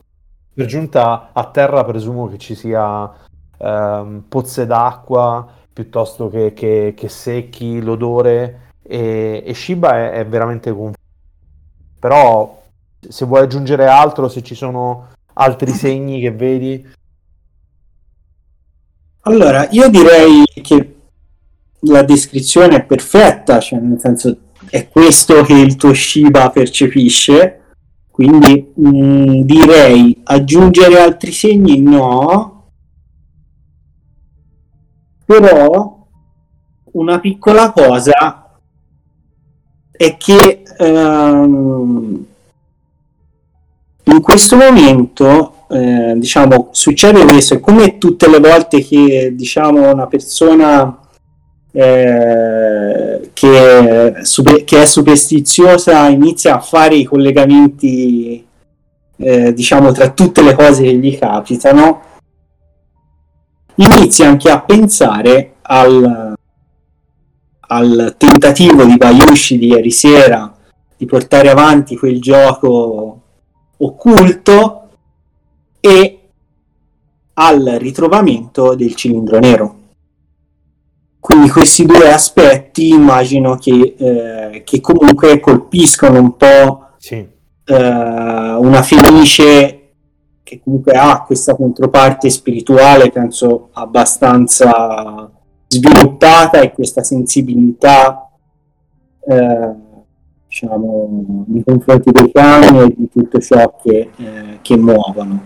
Per giunta a terra presumo che ci sia ehm, pozze d'acqua piuttosto che, che- che secchi l'odore e, e Shiba è, è veramente confuso. Però se vuoi aggiungere altro, se ci sono altri segni che vedi, Allora, io direi che la descrizione è perfetta, cioè nel senso è questo che il tuo Shiba percepisce, quindi mh, direi aggiungere altri segni? No, però una piccola cosa è che ehm, in questo momento eh, diciamo, succede questo, e come tutte le volte che, diciamo, una persona eh, che, che, è superstiziosa inizia a fare i collegamenti, eh, diciamo, tra tutte le cose che gli capitano, inizia anche a pensare al, al tentativo di Bayushi di ieri sera di portare avanti quel gioco occulto e al ritrovamento del cilindro nero. Quindi questi due aspetti immagino che, eh, che comunque colpiscono un po' sì. eh, una Fenice che comunque ha questa controparte spirituale, penso abbastanza sviluppata e questa sensibilità eh, diciamo nei confronti dei cani e di tutto ciò che, eh, che muovono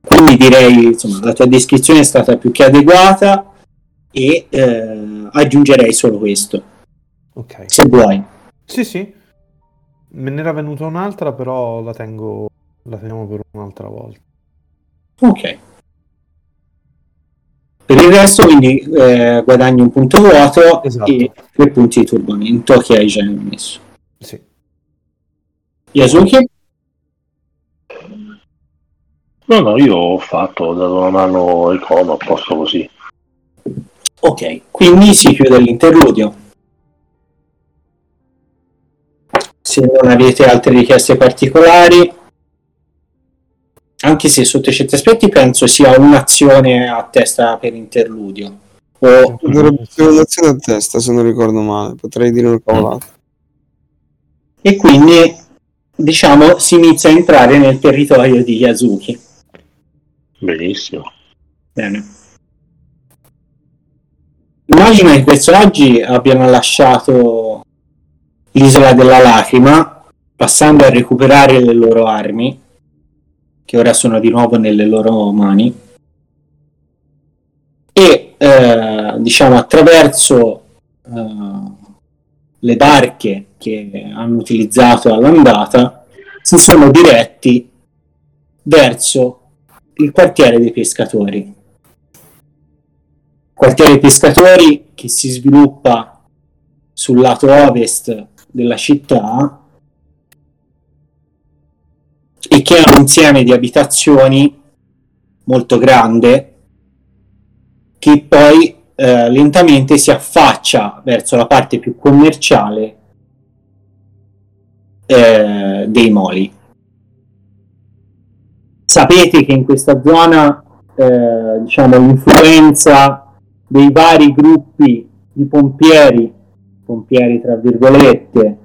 quindi direi insomma la tua descrizione è stata più che adeguata e eh, aggiungerei solo questo ok se vuoi sì sì me ne era venuta un'altra però la tengo la teniamo per un'altra volta ok per il resto quindi eh, guadagni un punto vuoto esatto. e tre punti di turbamento che hai già messo. Sì. Yasuki? No, no, io ho fatto, ho dato una mano al cono, a posto così. Ok, quindi si chiude l'interludio. Se non avete altre richieste particolari, anche se sotto certi aspetti penso sia un'azione a testa per interludio. O... Dovrebbe essere un'azione a testa se non ricordo male, potrei dire una cavolata. E quindi diciamo si inizia a entrare nel territorio di Yasuki. Benissimo. Bene. Immagino che i personaggi abbiano lasciato l'isola della lacrima, passando a recuperare le loro armi che ora sono di nuovo nelle loro mani. E eh, diciamo attraverso eh, le barche che hanno utilizzato all'andata si sono diretti verso il quartiere dei pescatori quartiere pescatori che si sviluppa sul lato ovest della città e che è un insieme di abitazioni molto grande che poi eh, lentamente si affaccia verso la parte più commerciale eh, dei moli. Sapete che in questa zona eh, diciamo, l'influenza dei vari gruppi di pompieri, pompieri tra virgolette,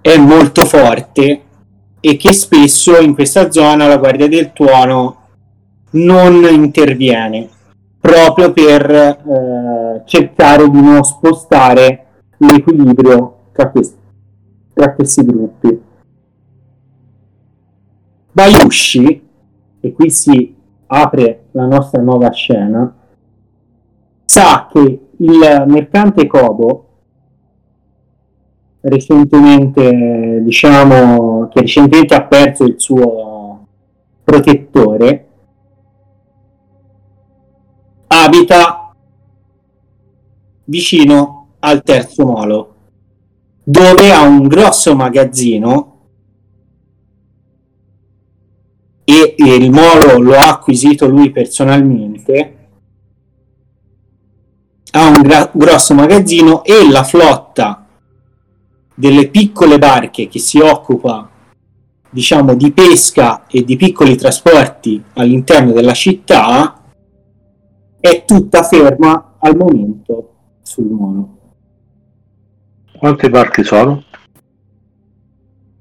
è molto forte e che spesso in questa zona la Guardia del Tuono non interviene proprio per eh, cercare di non spostare l'equilibrio tra questi, tra questi gruppi. Bayushi, e qui si apre la nostra nuova scena, sa che il mercante Kobo recentemente, diciamo, che recentemente ha perso il suo protettore, abita vicino al terzo molo, dove ha un grosso magazzino e il molo lo ha acquisito lui personalmente ha un gra- grosso magazzino e la flotta delle piccole barche che si occupa diciamo di pesca e di piccoli trasporti all'interno della città è tutta ferma al momento sul mono. Quante barche sono?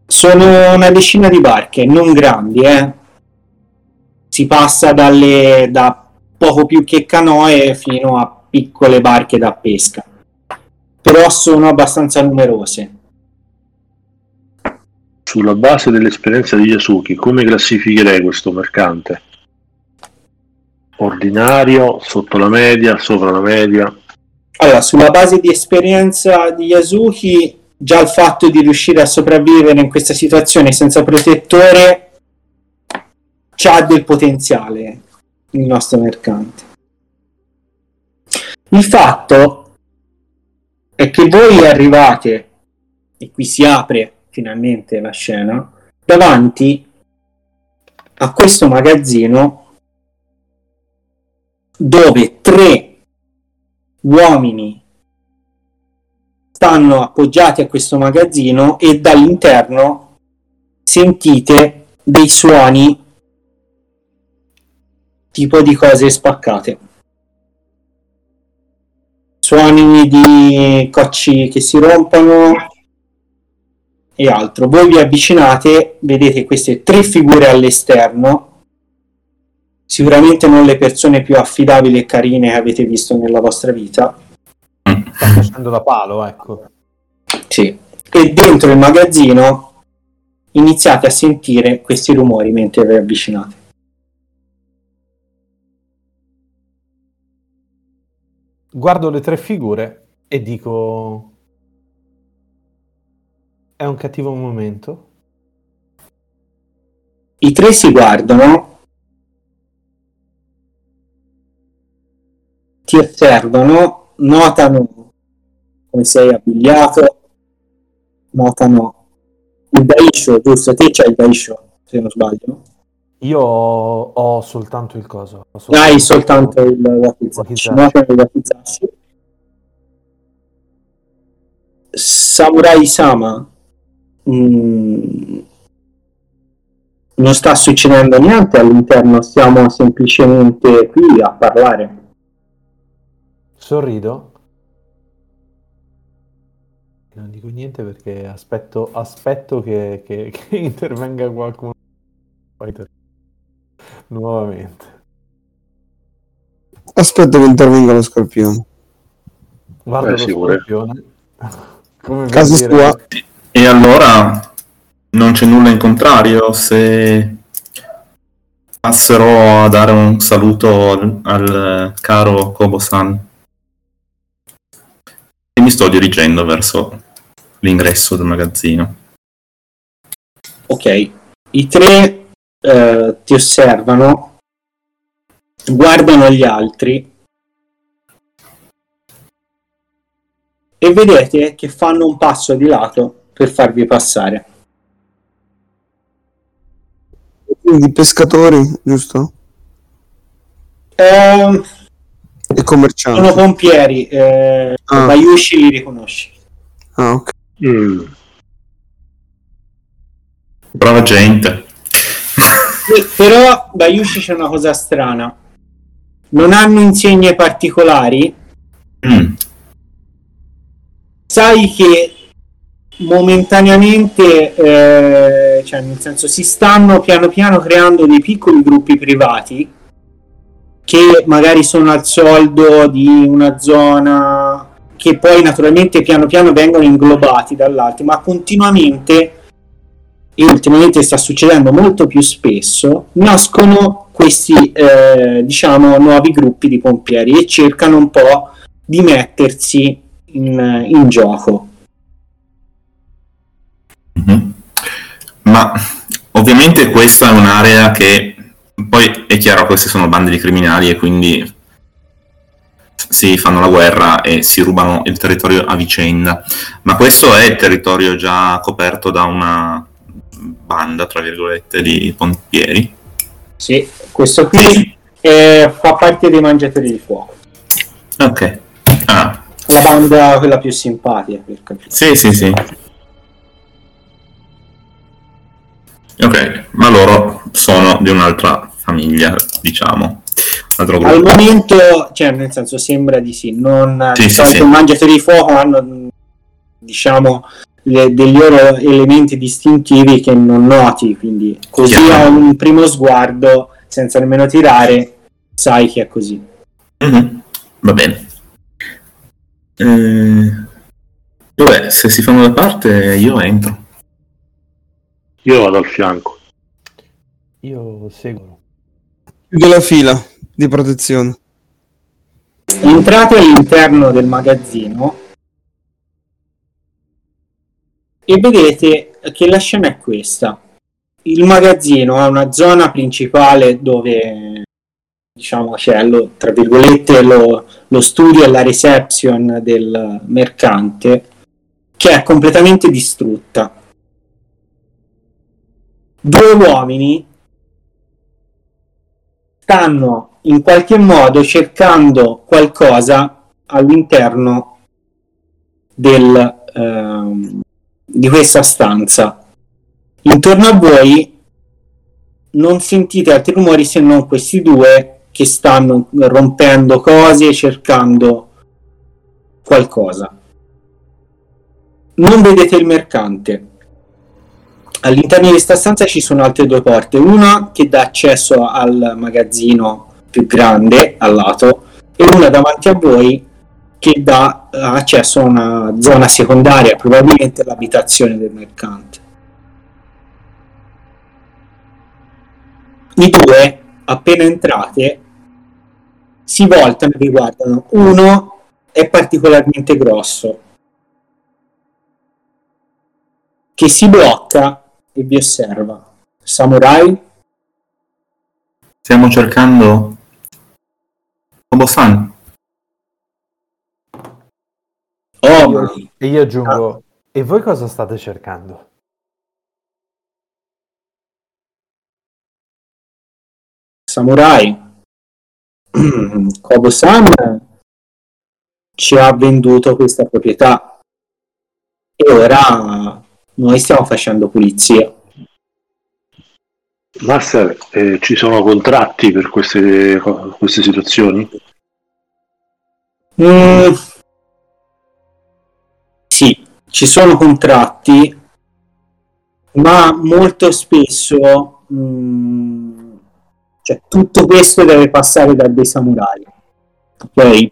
Sono una decina di barche, non grandi, eh. Si passa dalle, da poco più che canoe fino a piccole barche da pesca, però sono abbastanza numerose. Sulla base dell'esperienza di Yasuki, come classificherei questo mercante? Ordinario, sotto la media, sopra la media? Allora, sulla base di esperienza di Yasuki, già il fatto di riuscire a sopravvivere in questa situazione senza protettore c'ha del potenziale il nostro mercante. Il fatto è che voi arrivate, e qui si apre finalmente la scena, davanti a questo magazzino dove tre uomini stanno appoggiati a questo magazzino e dall'interno sentite dei suoni tipo di cose spaccate suoni di cocci che si rompono e altro voi vi avvicinate vedete queste tre figure all'esterno sicuramente non le persone più affidabili e carine che avete visto nella vostra vita. Sta facendo da palo, ecco. Sì. E dentro il magazzino iniziate a sentire questi rumori mentre vi avvicinate. Guardo le tre figure e dico... È un cattivo momento. I tre si guardano ti osservano, notano come sei abbigliato, notano il daisho, giusto? Te c'hai il daisho, se non sbaglio. Io ho, ho soltanto il coso. ho Hai soltanto il wakizashi, il wakizashi. Samurai Sama mm, non sta succedendo niente all'interno, siamo semplicemente qui a parlare. Sorrido. Non dico niente perché aspetto, aspetto che, che- che intervenga qualcuno. Poi ter- Nuovamente. Aspetta che intervenga lo scorpione. Guardo Beh, lo scorpione. Come dire- sua. E allora non c'è nulla in contrario se passerò a dare un saluto al, al caro Kobo-san. E mi sto dirigendo verso l'ingresso del magazzino. Ok, i tre eh, ti osservano, guardano gli altri e vedete che fanno un passo di lato per farvi passare. Quindi pescatori, giusto? Ehm, E sono commercianti. pompieri, eh, Ah. Bayushi li riconosci. Ah, ok. Mm. Brava gente. Però Bayushi c'è una cosa strana. Non hanno insegne particolari, Mm. sai che momentaneamente, eh, cioè nel senso, si stanno piano piano creando dei piccoli gruppi privati che magari sono al soldo di una zona che poi naturalmente piano piano vengono inglobati dall'altro, ma continuamente e ultimamente sta succedendo molto più spesso, nascono questi eh, diciamo nuovi gruppi di pompieri e cercano un po' di mettersi in, in gioco. Mhm. Ma ovviamente questa è un'area che poi è chiaro queste sono bande di criminali e quindi si fanno la guerra e si rubano il territorio a vicenda. Ma questo è il territorio già coperto da una banda, tra virgolette, di pompieri. Sì, questo qui eh, fa parte dei mangiatori di fuoco. Ok. Ah, La banda quella più simpatica per capire. sì, sì, sì. Ok, ma loro sono di un'altra famiglia, diciamo. Al momento, cioè nel senso sembra di sì, non Sì, sì, sì. i mangiatori di fuoco hanno diciamo le- degli loro elementi distintivi che non noti, quindi così Chiaro. a un primo sguardo, senza nemmeno tirare, sai che è così. Mhm, Va bene. Eh, vabbè, se si fanno da parte io entro. Io vado al fianco. Io seguo. Chiudo la fila di protezione. Entrate all'interno del magazzino e vedete che la scena è questa. il magazzino ha una zona principale dove diciamo c'è lo, tra virgolette lo, lo studio e la reception del mercante che è completamente distrutta. Due uomini stanno in qualche modo cercando qualcosa all'interno del, ehm, di questa stanza. Intorno a voi non sentite altri rumori se non questi due che stanno rompendo cose cercando qualcosa. Non vedete il mercante. All'interno di questa stanza ci sono altre due porte, una che dà accesso al magazzino più grande al lato e una davanti a voi che dà accesso a una zona secondaria, probabilmente l'abitazione del mercante. I due, appena entrate, si voltano e vi guardano. Uno è particolarmente grosso, che si blocca e vi osserva. Samurai? Stiamo cercando Obo-san. Oh, E io aggiungo, e voi cosa state cercando? Samurai. Kobo-san ci ha venduto questa proprietà e ora noi stiamo facendo pulizia. Master, eh, ci sono contratti per queste, queste situazioni? Mm, sì, ci sono contratti, ma molto spesso mm, cioè, tutto questo deve passare da dei samurai. Ok?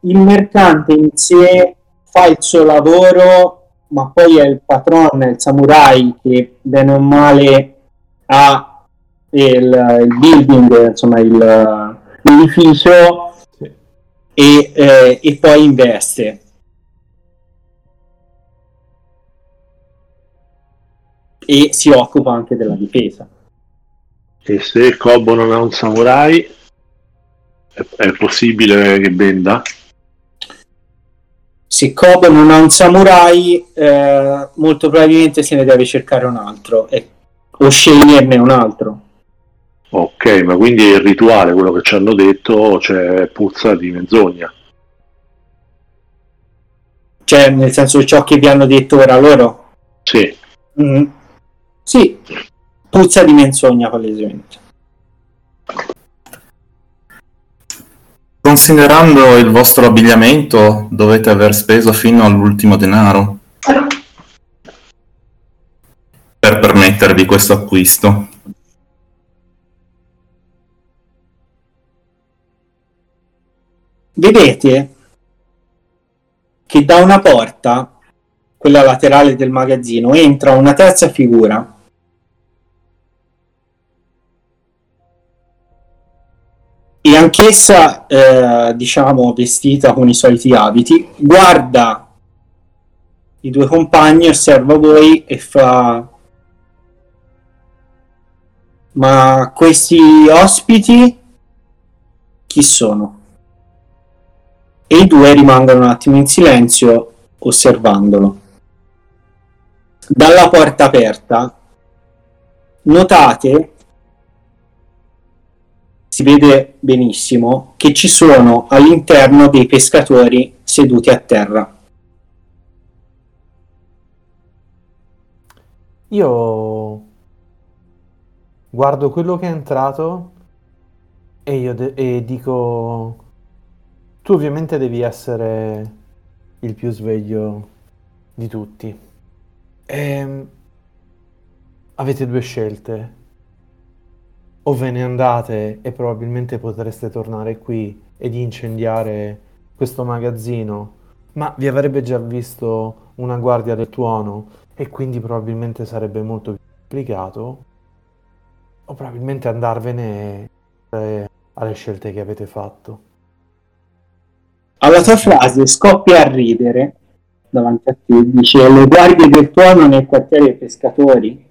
Il mercante in sé fa il suo lavoro, ma poi è il patrono, il samurai che bene o male ha il, il building, insomma il, l'edificio. E, eh, e poi investe. E si occupa anche della difesa. E se Kobo non ha un samurai, è, è possibile che venda? Se Kobo non ha un samurai, eh, molto probabilmente se ne deve cercare un altro e- o sceglierne un altro. Ok, ma quindi è il rituale, quello che ci hanno detto, c'è puzza di menzogna. Cioè, nel senso ciò che vi hanno detto ora loro. Sì, Mm. Sì, puzza di menzogna palesemente. Considerando il vostro abbigliamento, dovete aver speso fino all'ultimo denaro per permettervi questo acquisto. Vedete che da una porta, quella laterale del magazzino, entra una terza figura. E anch'essa, eh, diciamo, vestita con i soliti abiti, guarda i due compagni, osserva voi e fa: Ma questi ospiti chi sono? E i due rimangono un attimo in silenzio osservandolo. Dalla porta aperta notate, si vede benissimo, che ci sono all'interno dei pescatori seduti a terra. Io guardo quello che è entrato e io de- e dico, tu ovviamente devi essere il più sveglio di tutti. Ehm, avete due scelte. O ve ne andate e probabilmente potreste tornare qui ed incendiare questo magazzino, ma vi avrebbe già visto una guardia del tuono e quindi probabilmente sarebbe molto più complicato. O probabilmente andarvene eh, alle scelte che avete fatto. Alla tua frase scoppia a ridere davanti a te dice le guardie del tuono nel quartiere dei pescatori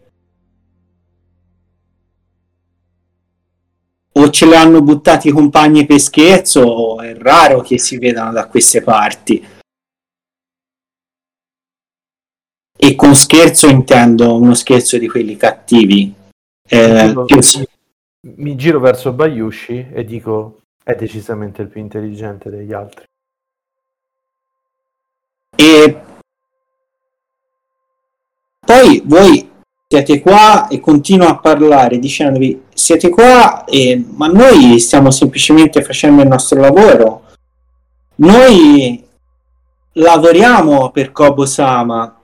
o ce li hanno buttati i compagni per scherzo? È raro che si vedano da queste parti. E con scherzo intendo uno scherzo di quelli cattivi. Eh, Tipo- più si- Mi giro verso Bayushi e dico è decisamente il più intelligente degli altri. E poi voi siete qua e continuo a parlare dicendovi siete qua e- ma noi stiamo semplicemente facendo il nostro lavoro. Noi lavoriamo per Kobo Sama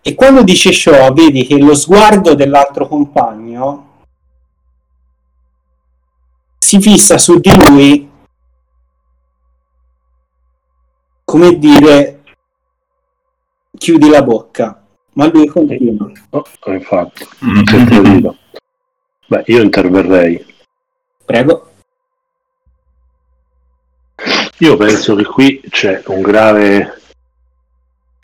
e quando dice ciò vedi che lo sguardo dell'altro compagno si fissa su di lui come dire chiudi la bocca ma lui continua. Oh, infatti, capito. Beh, io interverrei. prego. Io penso che qui c'è un grave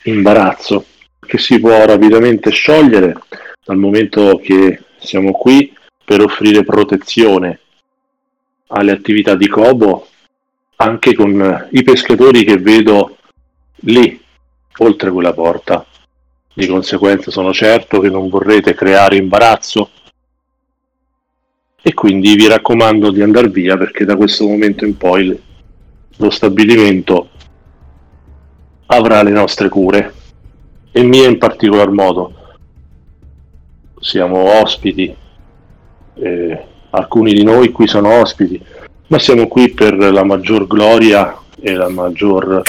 imbarazzo che si può rapidamente sciogliere dal momento che siamo qui per offrire protezione alle attività di Cobo anche con i pescatori che vedo lì, oltre quella porta. Di conseguenza sono certo che non vorrete creare imbarazzo e quindi vi raccomando di andare via perché da questo momento in poi lo stabilimento avrà le nostre cure e mie in particolar modo. Siamo ospiti, eh, alcuni di noi qui sono ospiti, ma siamo qui per la maggior gloria e la maggior...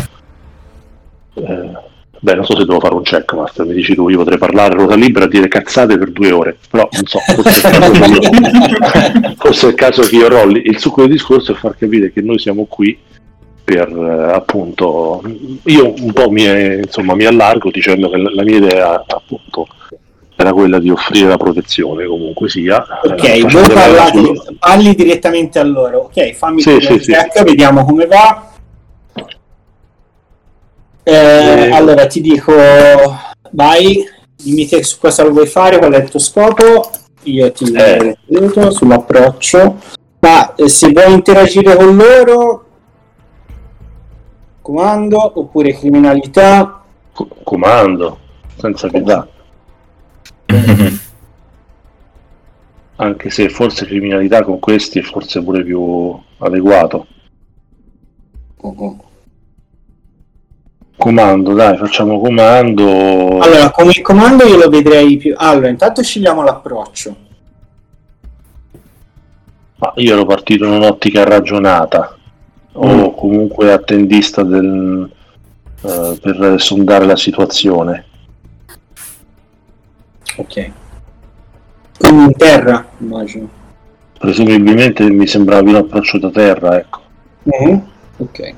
eh, beh, non so se devo fare un check, Master, mi dici tu, io potrei parlare a ruota libera e dire cazzate per due ore, però non so, forse è il caso che io, forse è il caso che io rolli. Il succo del discorso è far capire che noi siamo qui per eh, appunto io un po' mi, insomma, mi allargo dicendo che la, la mia idea appunto era quella di offrire la protezione comunque sia ok eh, voi parlate, parli direttamente a loro ok fammi Sì, sì, il sì. check, vediamo come va Eh, allora ti dico vai dimmi te su cosa lo vuoi fare qual è il tuo scopo. Io ti Eh. aiuto sull'approccio. Ma eh, se vuoi interagire con loro comando oppure criminalità. Co- comando senza pietà. Anche se forse criminalità con questi è forse pure più adeguato comando dai facciamo comando. Allora come comando io lo vedrei più allora intanto scegliamo l'approccio. Ma io ero partito in un'ottica ragionata. O comunque attendista del, eh, per sondare la situazione. ok. Quindi in terra immagino. Presumibilmente mi sembrava un approccio da terra, ecco. Mhm, Ok.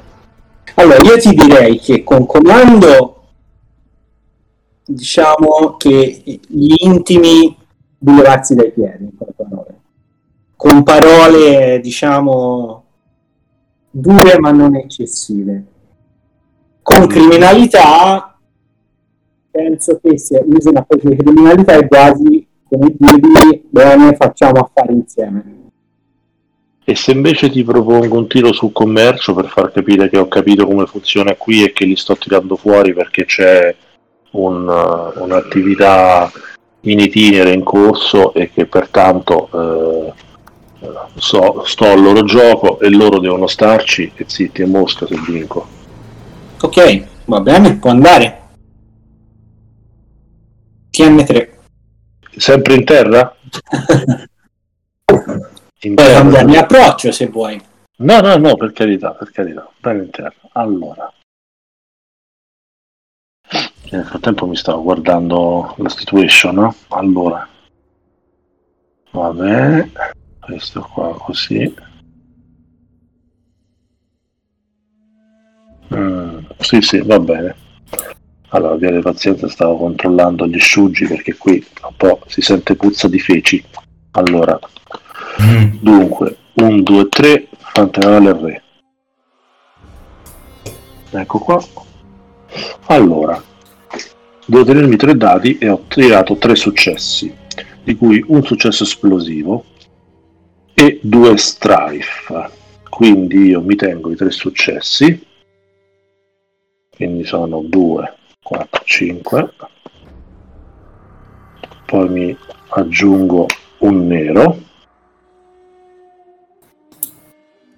Allora, io ti direi che con comando diciamo che gli intimi levarsi dai piedi, in poche parole. Con parole, diciamo, dure ma non eccessive. Con criminalità penso che se usi una cosa di criminalità è quasi come dirgli bene facciamo affari insieme. E se invece ti propongo un tiro sul commercio per far capire che ho capito come funziona qui e che li sto tirando fuori perché c'è un, uh, un'attività in itinere in corso e che pertanto eh, so- sto al loro gioco e loro devono starci e zitti e mosca se vinco. Ok, va bene, può andare. TM3. Sempre in terra? In Puoi cambiarmi approccio se vuoi. No, no, no, per carità, per carità, terra. Allora. Nel frattempo mi stavo guardando la situation, no? Allora. Va bene. Questo qua così. Mm, sì, sì, va bene. Allora, abbiate pazienza, stavo controllando gli asciuggi perché qui un po' si sente puzza di feci. Allora, Dunque, 1, 2, 3, Fantenale al re. Ecco qua. Allora, devo tenermi tre dati e ho tirato tre successi, di cui un successo esplosivo e due strife. Quindi io mi tengo i tre successi, quindi sono 2, 4, 5. Poi mi aggiungo un nero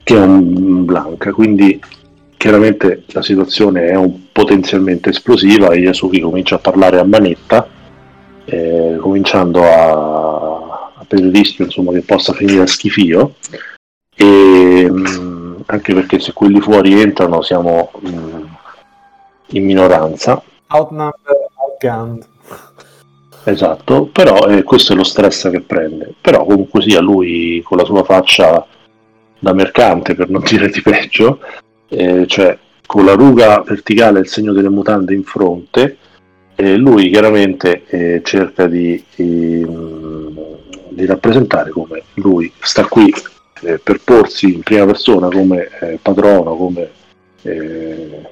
che è un blanca, quindi chiaramente la situazione è potenzialmente esplosiva e Yasuki comincia a parlare a manetta, eh, cominciando a, a per il rischio insomma, che possa finire a schifio. E, mh, anche perché se quelli fuori entrano siamo mh, in minoranza. Outnumber, outgunned. Esatto, però eh, questo è lo stress che prende. Però comunque sia lui con la sua faccia da mercante, per non dire di peggio, eh, cioè con la ruga verticale e il segno delle mutande in fronte, eh, lui chiaramente eh, cerca di, ehm, di, rappresentare come lui sta qui eh, per porsi in prima persona come eh, padrono, come, eh,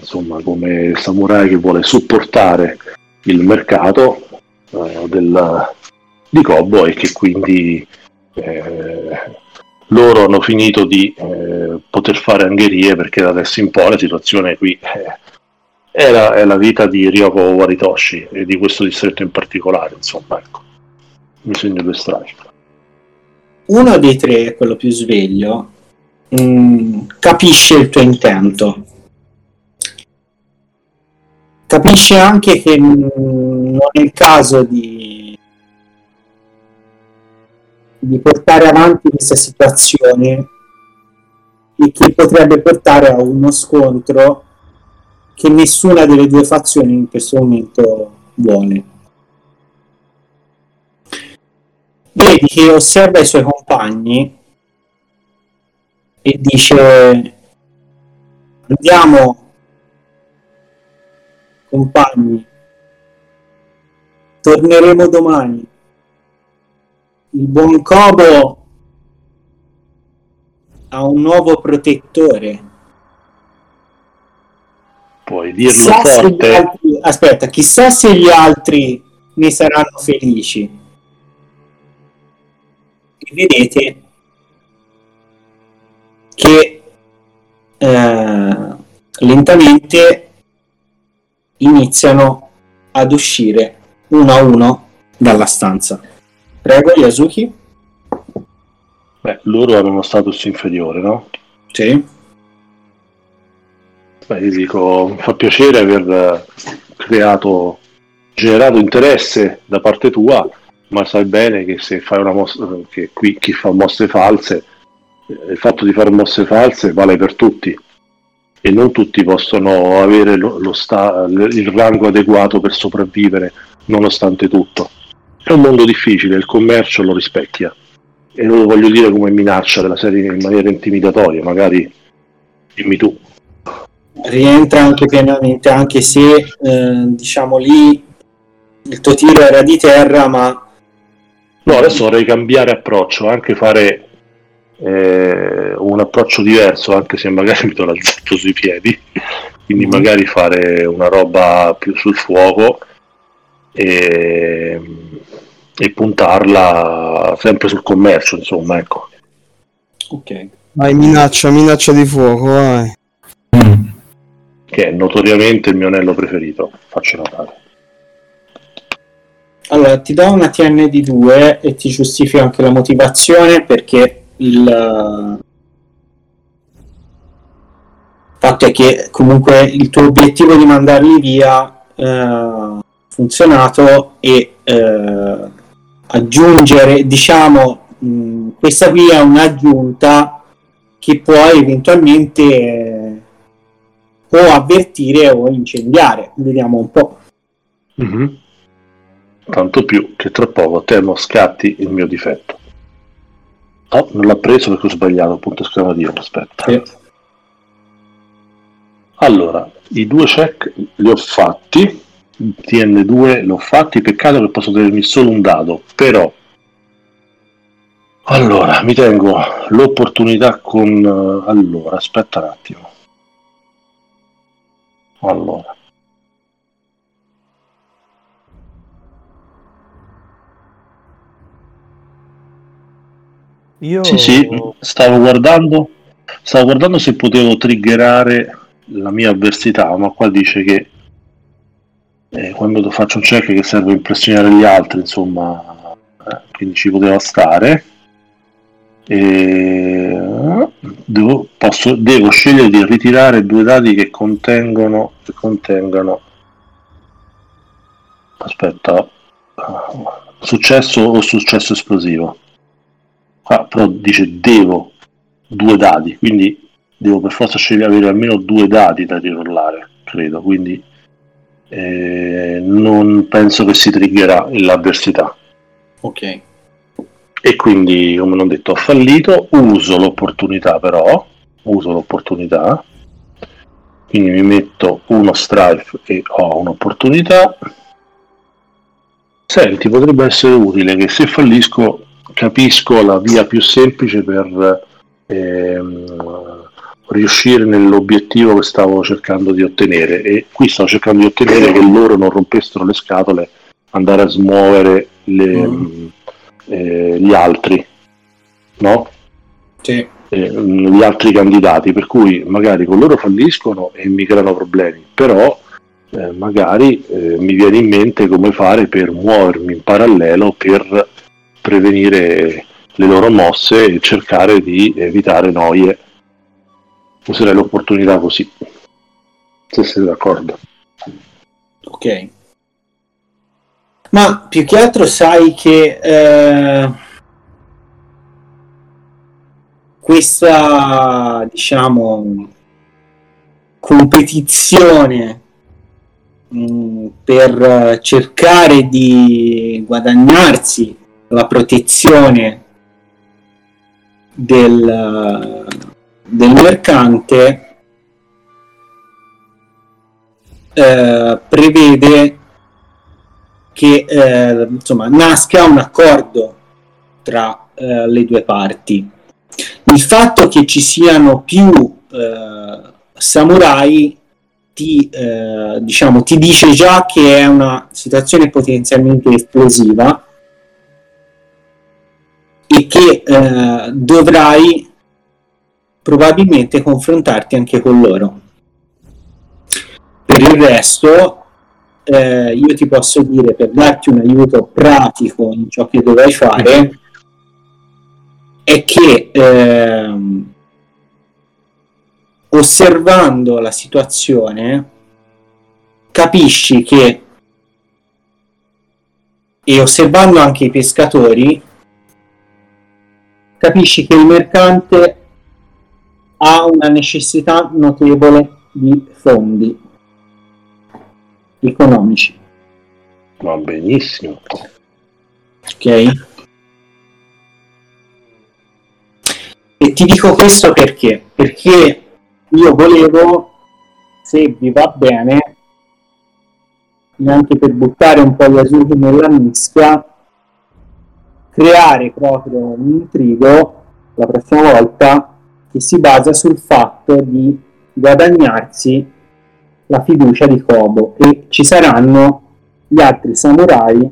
insomma, come samurai che vuole supportare il mercato del, di Kobo e che quindi loro hanno finito di eh, poter fare angherie perché da adesso in poi la situazione qui eh, è, la, è, la, vita di Ryoko Waritoshi e di questo distretto in particolare, insomma, ecco. Mi segno due stragi. Uno dei tre, quello più sveglio, mh, mm, capisce il tuo intento. Capisce anche che mh, mm, non è il caso di di portare avanti questa situazione e che potrebbe portare a uno scontro che nessuna delle due fazioni in questo momento vuole. Vedi che osserva i suoi compagni e dice andiamo compagni torneremo domani il buon Cobo ha un nuovo protettore. Puoi dirlo chissà forte. Altri, aspetta, chissà se gli altri ne saranno felici. E vedete che eh, lentamente iniziano ad uscire uno a uno dalla stanza. Prego, Yasuki. Beh, loro hanno uno status inferiore, no? Sì. Beh, io dico, mi fa piacere aver creato, generato interesse da parte tua, ma sai bene che se fai una mossa, che qui chi fa mosse false, il fatto di fare mosse false vale per tutti e non tutti possono avere lo, lo sta, il rango adeguato per sopravvivere nonostante tutto. È un mondo difficile, il commercio lo rispecchia e non lo voglio dire come minaccia della serie in maniera intimidatoria, magari dimmi tu. Rientra anche pienamente, anche se eh, diciamo lì il tuo tiro era di terra, ma... No, adesso vorrei cambiare approccio, anche fare eh, un approccio diverso, anche se magari mi la zappo sui piedi, quindi mm. magari fare una roba più sul fuoco e, e puntarla sempre sul commercio, insomma, ecco. Ok. Vai, minaccia, minaccia di fuoco, vai. Che è notoriamente il mio anello preferito, faccio notare. Allora, ti do una TN di 2 e ti giustifico anche la motivazione perché il fatto è che comunque il tuo obiettivo di mandarli via eh, funzionato e eh, aggiungere, diciamo, mh, questa qui è un'aggiunta che puoi eventualmente eh, o avvertire o incendiare. Vediamo un po'. Mm-hmm. Tanto più che tra poco temo scatti il mio difetto. Oh, non l'ha preso perché ho sbagliato, punto esclamativo, aspetta. Sì. Allora, i due check li ho fatti TN2 l'ho fatti, peccato che posso tenermi solo un dado, però allora mi tengo l'opportunità con eh, allora, aspetta un attimo. Allora Io... Sì, sì, stavo guardando, stavo guardando se potevo triggerare la mia avversità, ma qua dice che eh, quando faccio un check che serve a impressionare gli altri, insomma, eh, quindi ci poteva stare. E... Devo, posso, devo scegliere di ritirare due dati che contengono, che contengono. Aspetta. Successo o successo esplosivo? Qua però dice devo due dati quindi devo per forza scegliere avere almeno due dati da rirollare credo quindi eh, non penso che si triggerà l'avversità. Ok. e quindi come non detto ho fallito. Uso l'opportunità però. Uso l'opportunità. Quindi mi metto uno strife e ho un'opportunità. Senti potrebbe essere utile che se fallisco capisco la via più semplice per ehm, riuscire nell'obiettivo che stavo cercando di ottenere e qui stavo cercando di ottenere che loro non rompessero le scatole andare a smuovere le, Mm. eh, gli altri no? Sì. eh, gli altri candidati, per cui magari con loro falliscono e mi creano problemi, però eh, magari eh, mi viene in mente come fare per muovermi in parallelo per prevenire le loro mosse e cercare di evitare noie. Userei l'opportunità così, se siete d'accordo. Ok. Ma più che altro sai che eh, questa, diciamo, competizione mh, per cercare di guadagnarsi la protezione del, del mercante eh, prevede che eh, insomma nasca un accordo tra eh, le due parti. Il fatto che ci siano più eh, samurai ti, eh, diciamo, ti dice già che è una situazione potenzialmente esplosiva e che eh, dovrai probabilmente confrontarti anche con loro. Per il resto, eh, io ti posso dire per darti un aiuto pratico in ciò che dovrai fare è che ehm, osservando la situazione capisci che e osservando anche i pescatori capisci che il mercante ha una necessità notevole di fondi economici Va benissimo. ok? E ti dico questo perché? Perché io volevo, se vi va bene, neanche per buttare un po' gli azzurri nella mischia, creare proprio un intrigo la prossima volta che si basa sul fatto di guadagnarsi la fiducia di Kobo e ci saranno gli altri samurai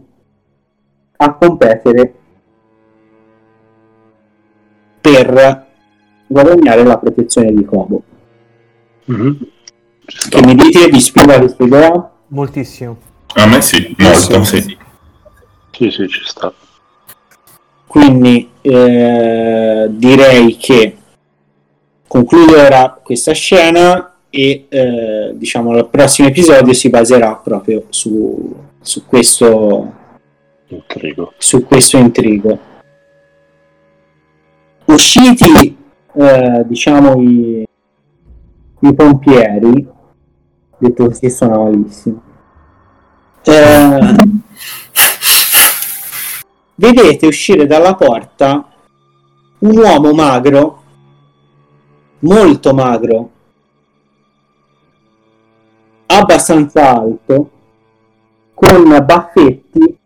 a competere per guadagnare la protezione di Kobo. Mhm. Ci sta. Che mi dite vi spiega vi spiegherà? Moltissimo. A me sì, molto, sì. Sì, sì, ci sta. Quindi eh, direi che concludo ora questa scena e eh, diciamo il prossimo episodio si baserà proprio su, su questo Intrigo. su questo intrigo. Usciti, eh, diciamo, i, i pompieri, detto così suona malissimo, eh, vedete uscire dalla porta un uomo magro, molto magro, abbastanza alto, con baffetti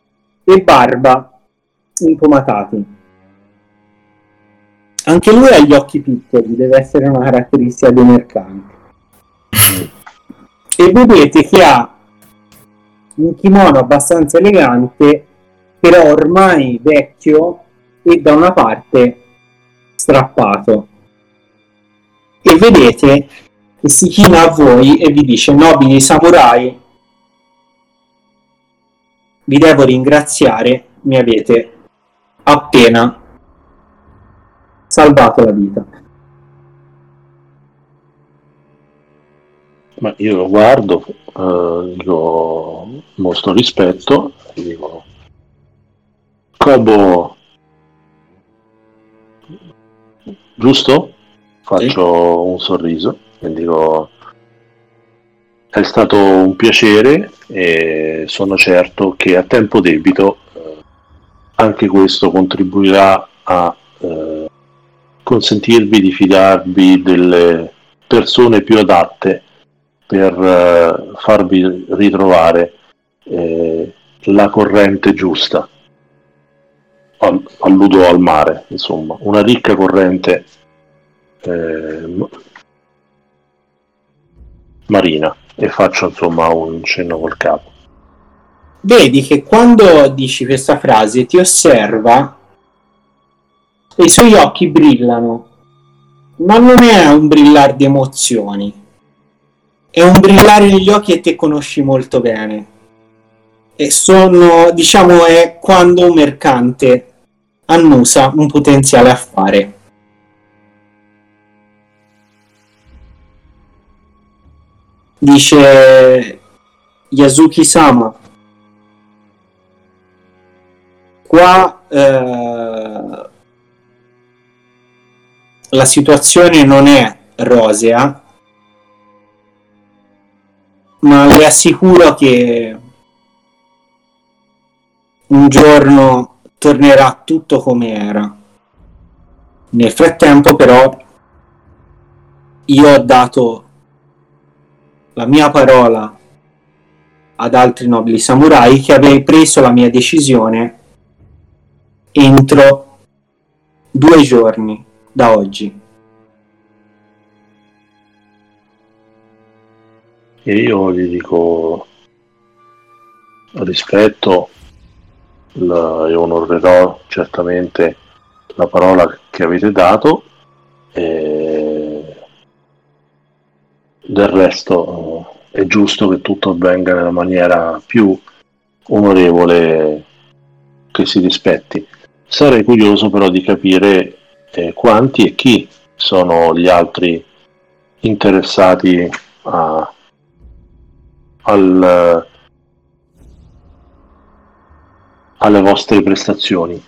e barba impomatati. Anche lui ha gli occhi piccoli, deve essere una caratteristica dei mercanti. E vedete che ha un kimono abbastanza elegante, però ormai vecchio, e da una parte strappato. E vedete che si china a voi e vi dice nobili samurai vi devo ringraziare mi avete appena salvato la vita Ma io lo guardo, eh, dico, mostro rispetto dico, Cobo, giusto? Faccio un sorriso e dico, è stato un piacere e sono certo che a tempo debito eh, anche questo contribuirà a eh, consentirvi di fidarvi delle persone più adatte per eh, farvi ritrovare eh, la corrente giusta. Al- alludo al mare, insomma, una ricca corrente eh, marina e faccio insomma un cenno col capo. vedi che quando dici questa frase ti osserva e i suoi occhi brillano ma non è un brillare di emozioni è un brillare negli occhi che te conosci molto bene e sono diciamo è quando un mercante annusa un potenziale affare dice Yasuki Sama qua eh, la situazione non è rosea ma le assicuro che un giorno tornerà tutto come era. Nel frattempo però io ho dato la mia parola ad altri nobili samurai che avrei preso la mia decisione entro due giorni da oggi. E io gli dico rispetto la- e onorerò certamente la parola che avete dato e del resto è giusto che tutto avvenga nella maniera più onorevole che si rispetti. Sarei curioso però di capire eh, quanti e chi sono gli altri interessati a, al, alle vostre prestazioni.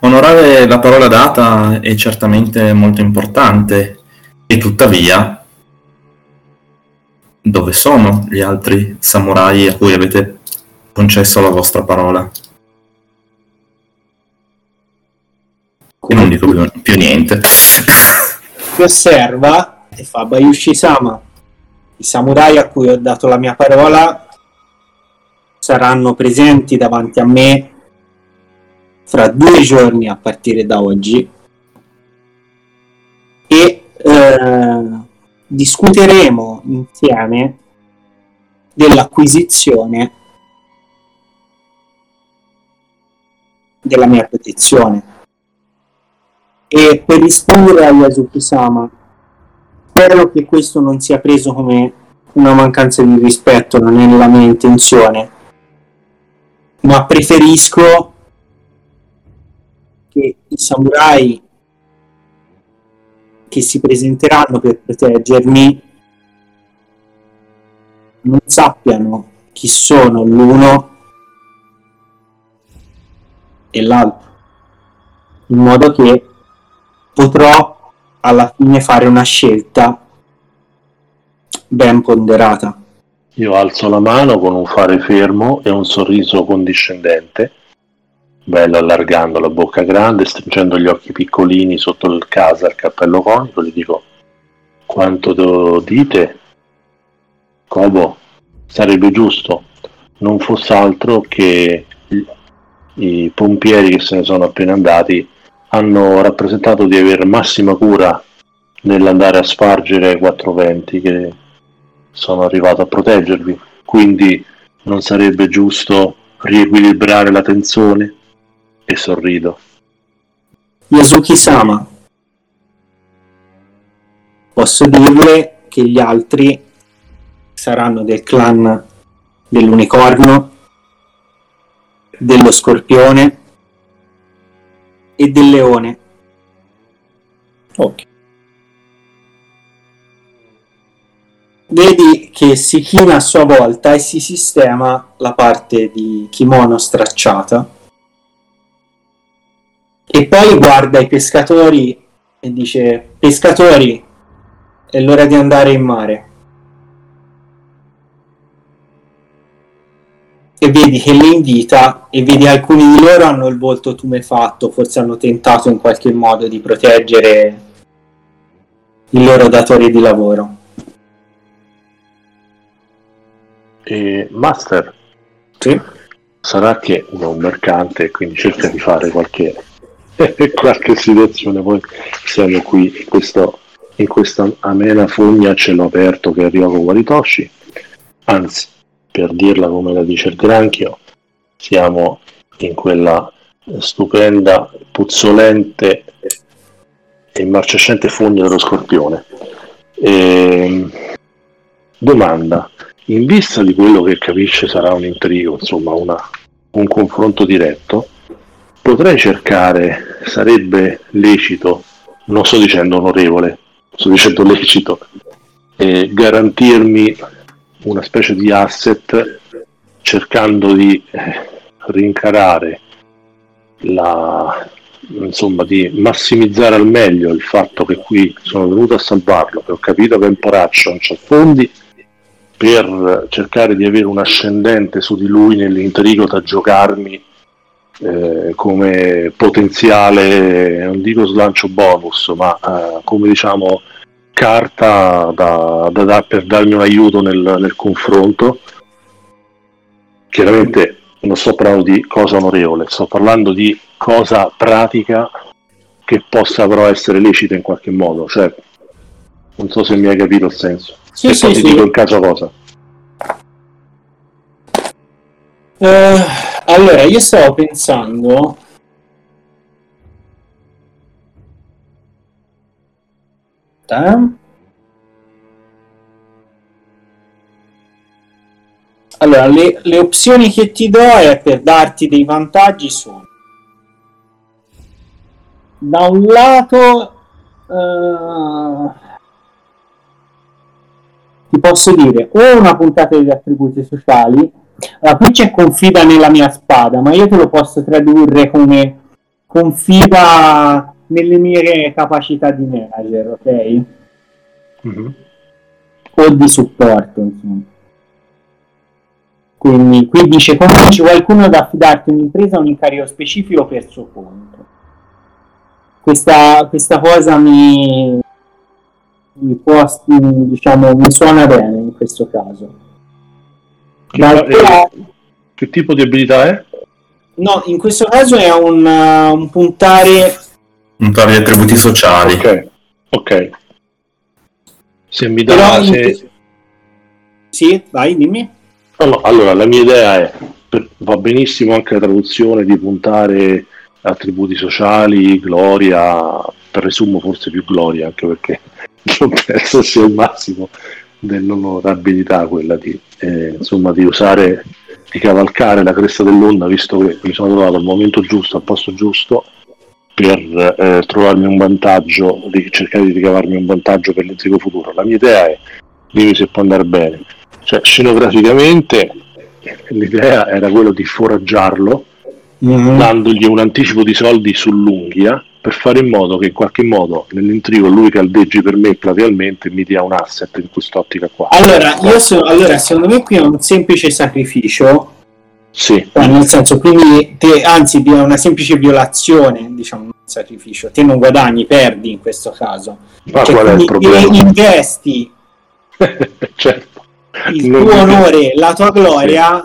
Onorare la parola data è certamente molto importante e tuttavia dove sono gli altri samurai a cui avete concesso la vostra parola? E non dico più, più niente. Ti osserva e fa Bayushi-sama. I samurai a cui ho dato la mia parola saranno presenti davanti a me fra due giorni a partire da oggi e eh, discuteremo insieme dell'acquisizione della mia protezione. E per rispondere a Yasuki-sama spero che questo non sia preso come una mancanza di rispetto non è la mia intenzione. Ma preferisco che i samurai che si presenteranno per proteggermi non sappiano chi sono l'uno e l'altro in modo che potrò alla fine fare una scelta ben ponderata. Io alzo la mano con un fare fermo e un sorriso condiscendente, bello allargando la bocca grande, stringendo gli occhi piccolini sotto il casa, il cappello conico, gli dico quanto dite? Cobo, sarebbe giusto, non fosse altro che i- i pompieri che se ne sono appena andati hanno rappresentato di avere massima cura nell'andare a spargere quattro venti che sono arrivato a proteggervi, quindi non sarebbe giusto riequilibrare la tensione? E sorrido. Yasuki-sama posso dirle che gli altri saranno del clan dell'unicorno, dello scorpione e del leone. Ok. Vedi che si china a sua volta e si sistema la parte di kimono stracciata. E poi guarda i pescatori e dice: Pescatori, è l'ora di andare in mare. E vedi che li invita e vedi alcuni di loro hanno il volto tumefatto, forse hanno tentato in qualche modo di proteggere il loro datore di lavoro. E Master, Sì. sarà che uno è un mercante e quindi cerca di fare qualche, qualche situazione. Poi siamo qui in, questo- in questa amena fogna a cielo aperto che arriva con Guaritoshi. Anzi, per dirla come la dice il granchio, siamo in quella stupenda, puzzolente e marcescente fogna dello scorpione. Ehm, domanda, in vista di quello che capisce sarà un intrigo, insomma una- un confronto diretto, potrei cercare, sarebbe lecito, non sto dicendo onorevole, sto dicendo lecito, eh, garantirmi una specie di asset cercando di eh, rincarare la insomma di massimizzare al meglio il fatto che qui sono venuto a salvarlo che ho capito che è un poraccio non c'è fondi per cercare di avere un ascendente su di lui nell'intrigo da giocarmi eh, come potenziale non dico slancio bonus ma eh, come diciamo carta da, da- da- per darmi un aiuto nel, nel confronto. Chiaramente non sto parlando di cosa onorevole sto parlando di cosa pratica che possa però essere lecita in qualche modo cioè non so se mi hai capito il senso. Sì, e sì, poi ti sì. dico il caso cosa. Eh, allora, io stavo pensando. Eh. Allora, le, le opzioni che ti do è per darti dei vantaggi sono da un lato eh, ti posso dire o una puntata degli attributi sociali allora, qui c'è confida nella mia spada, ma io te lo posso tradurre come confida nelle mie capacità di manager, ok? Mhm. O di supporto, insomma. Quindi qui dice convinci qualcuno ad affidarti un'impresa o un incarico specifico per suo conto. Questa, questa cosa mi, mi può, diciamo, mi suona bene in questo caso. Che, D'altro eh, che tipo di abilità è? No, in questo caso è un, uh, un puntare. Puntare gli attributi sociali. ok ok se mi Però dà in se... Sì, vai, dimmi. No, allora la mia idea è va benissimo anche la traduzione di puntare attributi sociali, gloria, presumo forse più gloria, anche perché non penso sia il massimo dell'onorabilità quella di, eh, insomma, di usare, di cavalcare la cresta dell'onda, visto che mi sono trovato al momento giusto, al posto giusto, per eh, trovarmi un vantaggio, di cercare di ricavarmi un vantaggio per l'intrigo futuro. La mia idea è, dimmi se può andare bene, cioè scenograficamente l'idea era quello di foraggiarlo dandogli un anticipo di soldi sull'unghia per fare in modo che in qualche modo nell'intrigo lui caldeggi per me platealmente e mi dia un asset in quest'ottica qua. Allora, io so- allora, secondo me qui è un semplice sacrificio, Sì, cioè, nel senso, quindi, te, anzi, è una semplice violazione, diciamo, un sacrificio. Te non guadagni, perdi in questo caso. ma Cioè, qual è il problema? investi certo. il Non tuo mi- onore, la tua gloria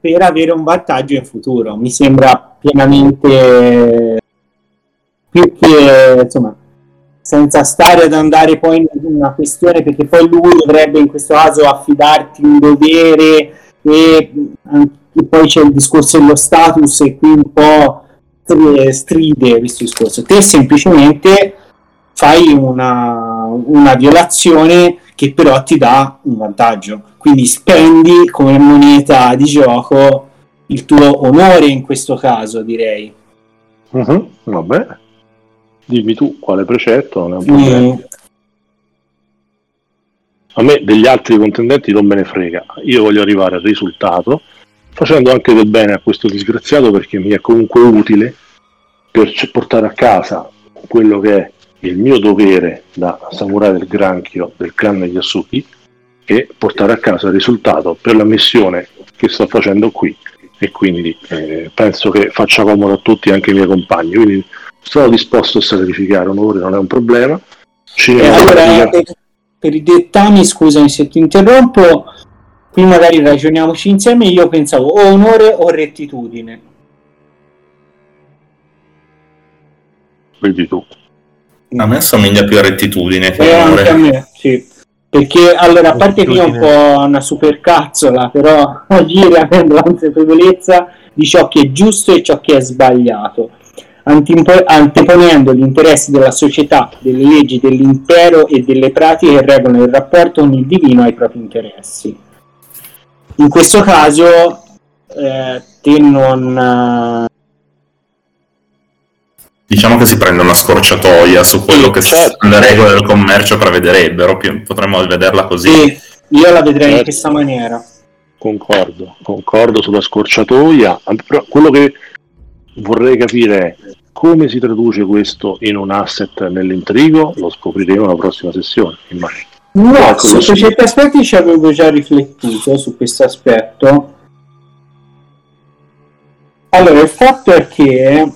per avere un vantaggio in futuro. Mi sembra pienamente più che insomma senza stare ad andare poi in una questione perché poi lui dovrebbe in questo caso affidarti un dovere e anche poi c'è il discorso dello status e qui un po' stri- stride questo discorso te semplicemente fai una una violazione che però ti dà un vantaggio. Quindi spendi come moneta di gioco il tuo onore in questo caso, direi. Mhm, vabbè, dimmi tu quale precetto, non è un problema. Mm, A me degli altri contendenti non me ne frega, io voglio arrivare al risultato facendo anche del bene a questo disgraziato perché mi è comunque utile per portare a casa quello che è il mio dovere da samurai del granchio del clan Yasuki e portare a casa il risultato per la missione che sto facendo qui. E quindi eh, penso che faccia comodo a tutti anche ai miei compagni. Quindi sono disposto a sacrificare onore non è un problema Ci E allora, per, per i dettami, scusami se ti interrompo, qui magari ragioniamoci insieme. Io pensavo o onore o rettitudine. vedi tu A me assomiglia più a rettitudine che Eh, onore. anche a me, sì. Perché allora, a parte che io ho un po' una supercazzola, però agire avendo la consapevolezza di ciò che è giusto e ciò che è sbagliato, anteponendo gli interessi della società, delle leggi dell'impero e delle pratiche che regolano il rapporto con il divino ai propri interessi. In questo caso, eh, te non. Diciamo che si prende una scorciatoia su quello che Certo. le regole del commercio prevederebbero, potremmo vederla così. Sì, io la vedrei in Certo. questa maniera. Concordo, concordo sulla scorciatoia, però quello che vorrei capire è come si traduce questo in un asset nell'intrigo, lo scopriremo la prossima sessione, immagino. No, Ecco, su certi aspetti ci avevo già riflettuto su questo aspetto. Allora, il fatto è che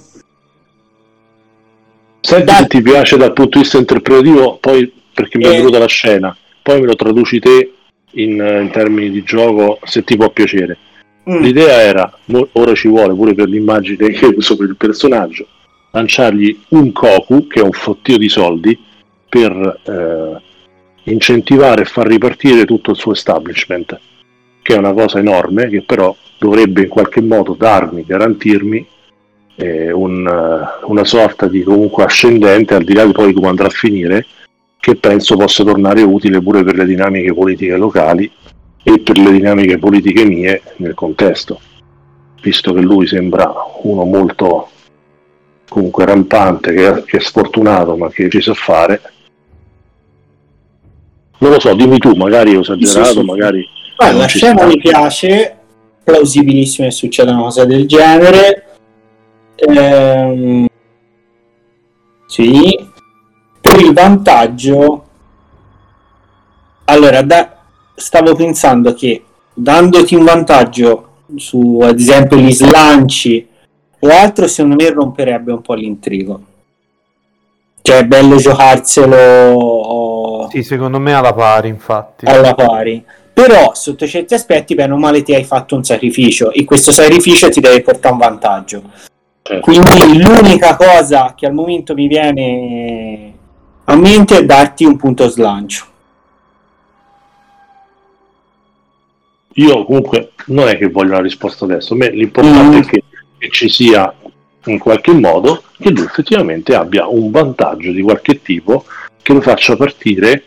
Senti Dai. se ti piace dal punto di vista interpretativo, poi perché mi è Eh. venuta la scena, poi me lo traduci te in, in termini di gioco se ti può piacere. mm, L'idea era, ora ci vuole pure per l'immagine che uso per il personaggio, lanciargli un Koku, che è un fottio di soldi, per eh, incentivare e far ripartire tutto il suo establishment, che è una cosa enorme, che però dovrebbe in qualche modo darmi, garantirmi eh, un, eh, una sorta di comunque ascendente, al di là di poi come andrà a finire, che penso possa tornare utile pure per le dinamiche politiche locali e per le dinamiche politiche mie nel contesto, visto che lui sembra uno molto comunque rampante, che, che è sfortunato ma che ci sa fare. Non lo so, dimmi tu, magari ho esagerato, Sì, sì, magari... Non la scena sta. mi piace, plausibilissimo che succeda una cosa del genere. Ehm, sì, per il vantaggio, allora, da- stavo pensando che dandoti un vantaggio su ad esempio gli slanci o altro, secondo me romperebbe un po' l'intrigo. Cioè, è bello giocarselo Sì, secondo me alla pari, infatti. alla pari. Però sotto certi aspetti, bene o male, ti hai fatto un sacrificio e questo sacrificio ti deve portare un vantaggio. Certo. Quindi l'unica cosa che al momento mi viene a mente è darti un punto slancio. Io comunque non è che voglio la risposta adesso, a me l'importante Mm. è che, che ci sia in qualche modo che lui effettivamente abbia un vantaggio di qualche tipo che lo faccia partire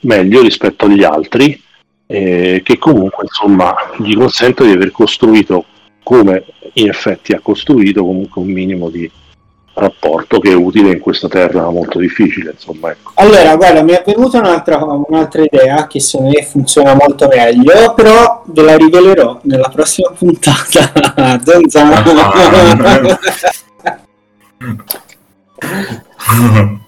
meglio rispetto agli altri e che comunque insomma gli consenta di aver costruito come in effetti ha costruito comunque un minimo di rapporto che è utile in questa terra molto difficile insomma ecco. Allora, guarda, mi è venuta un'altra, un'altra idea che secondo me funziona molto meglio, però ve la rivelerò nella prossima puntata. Zanzan. Ah.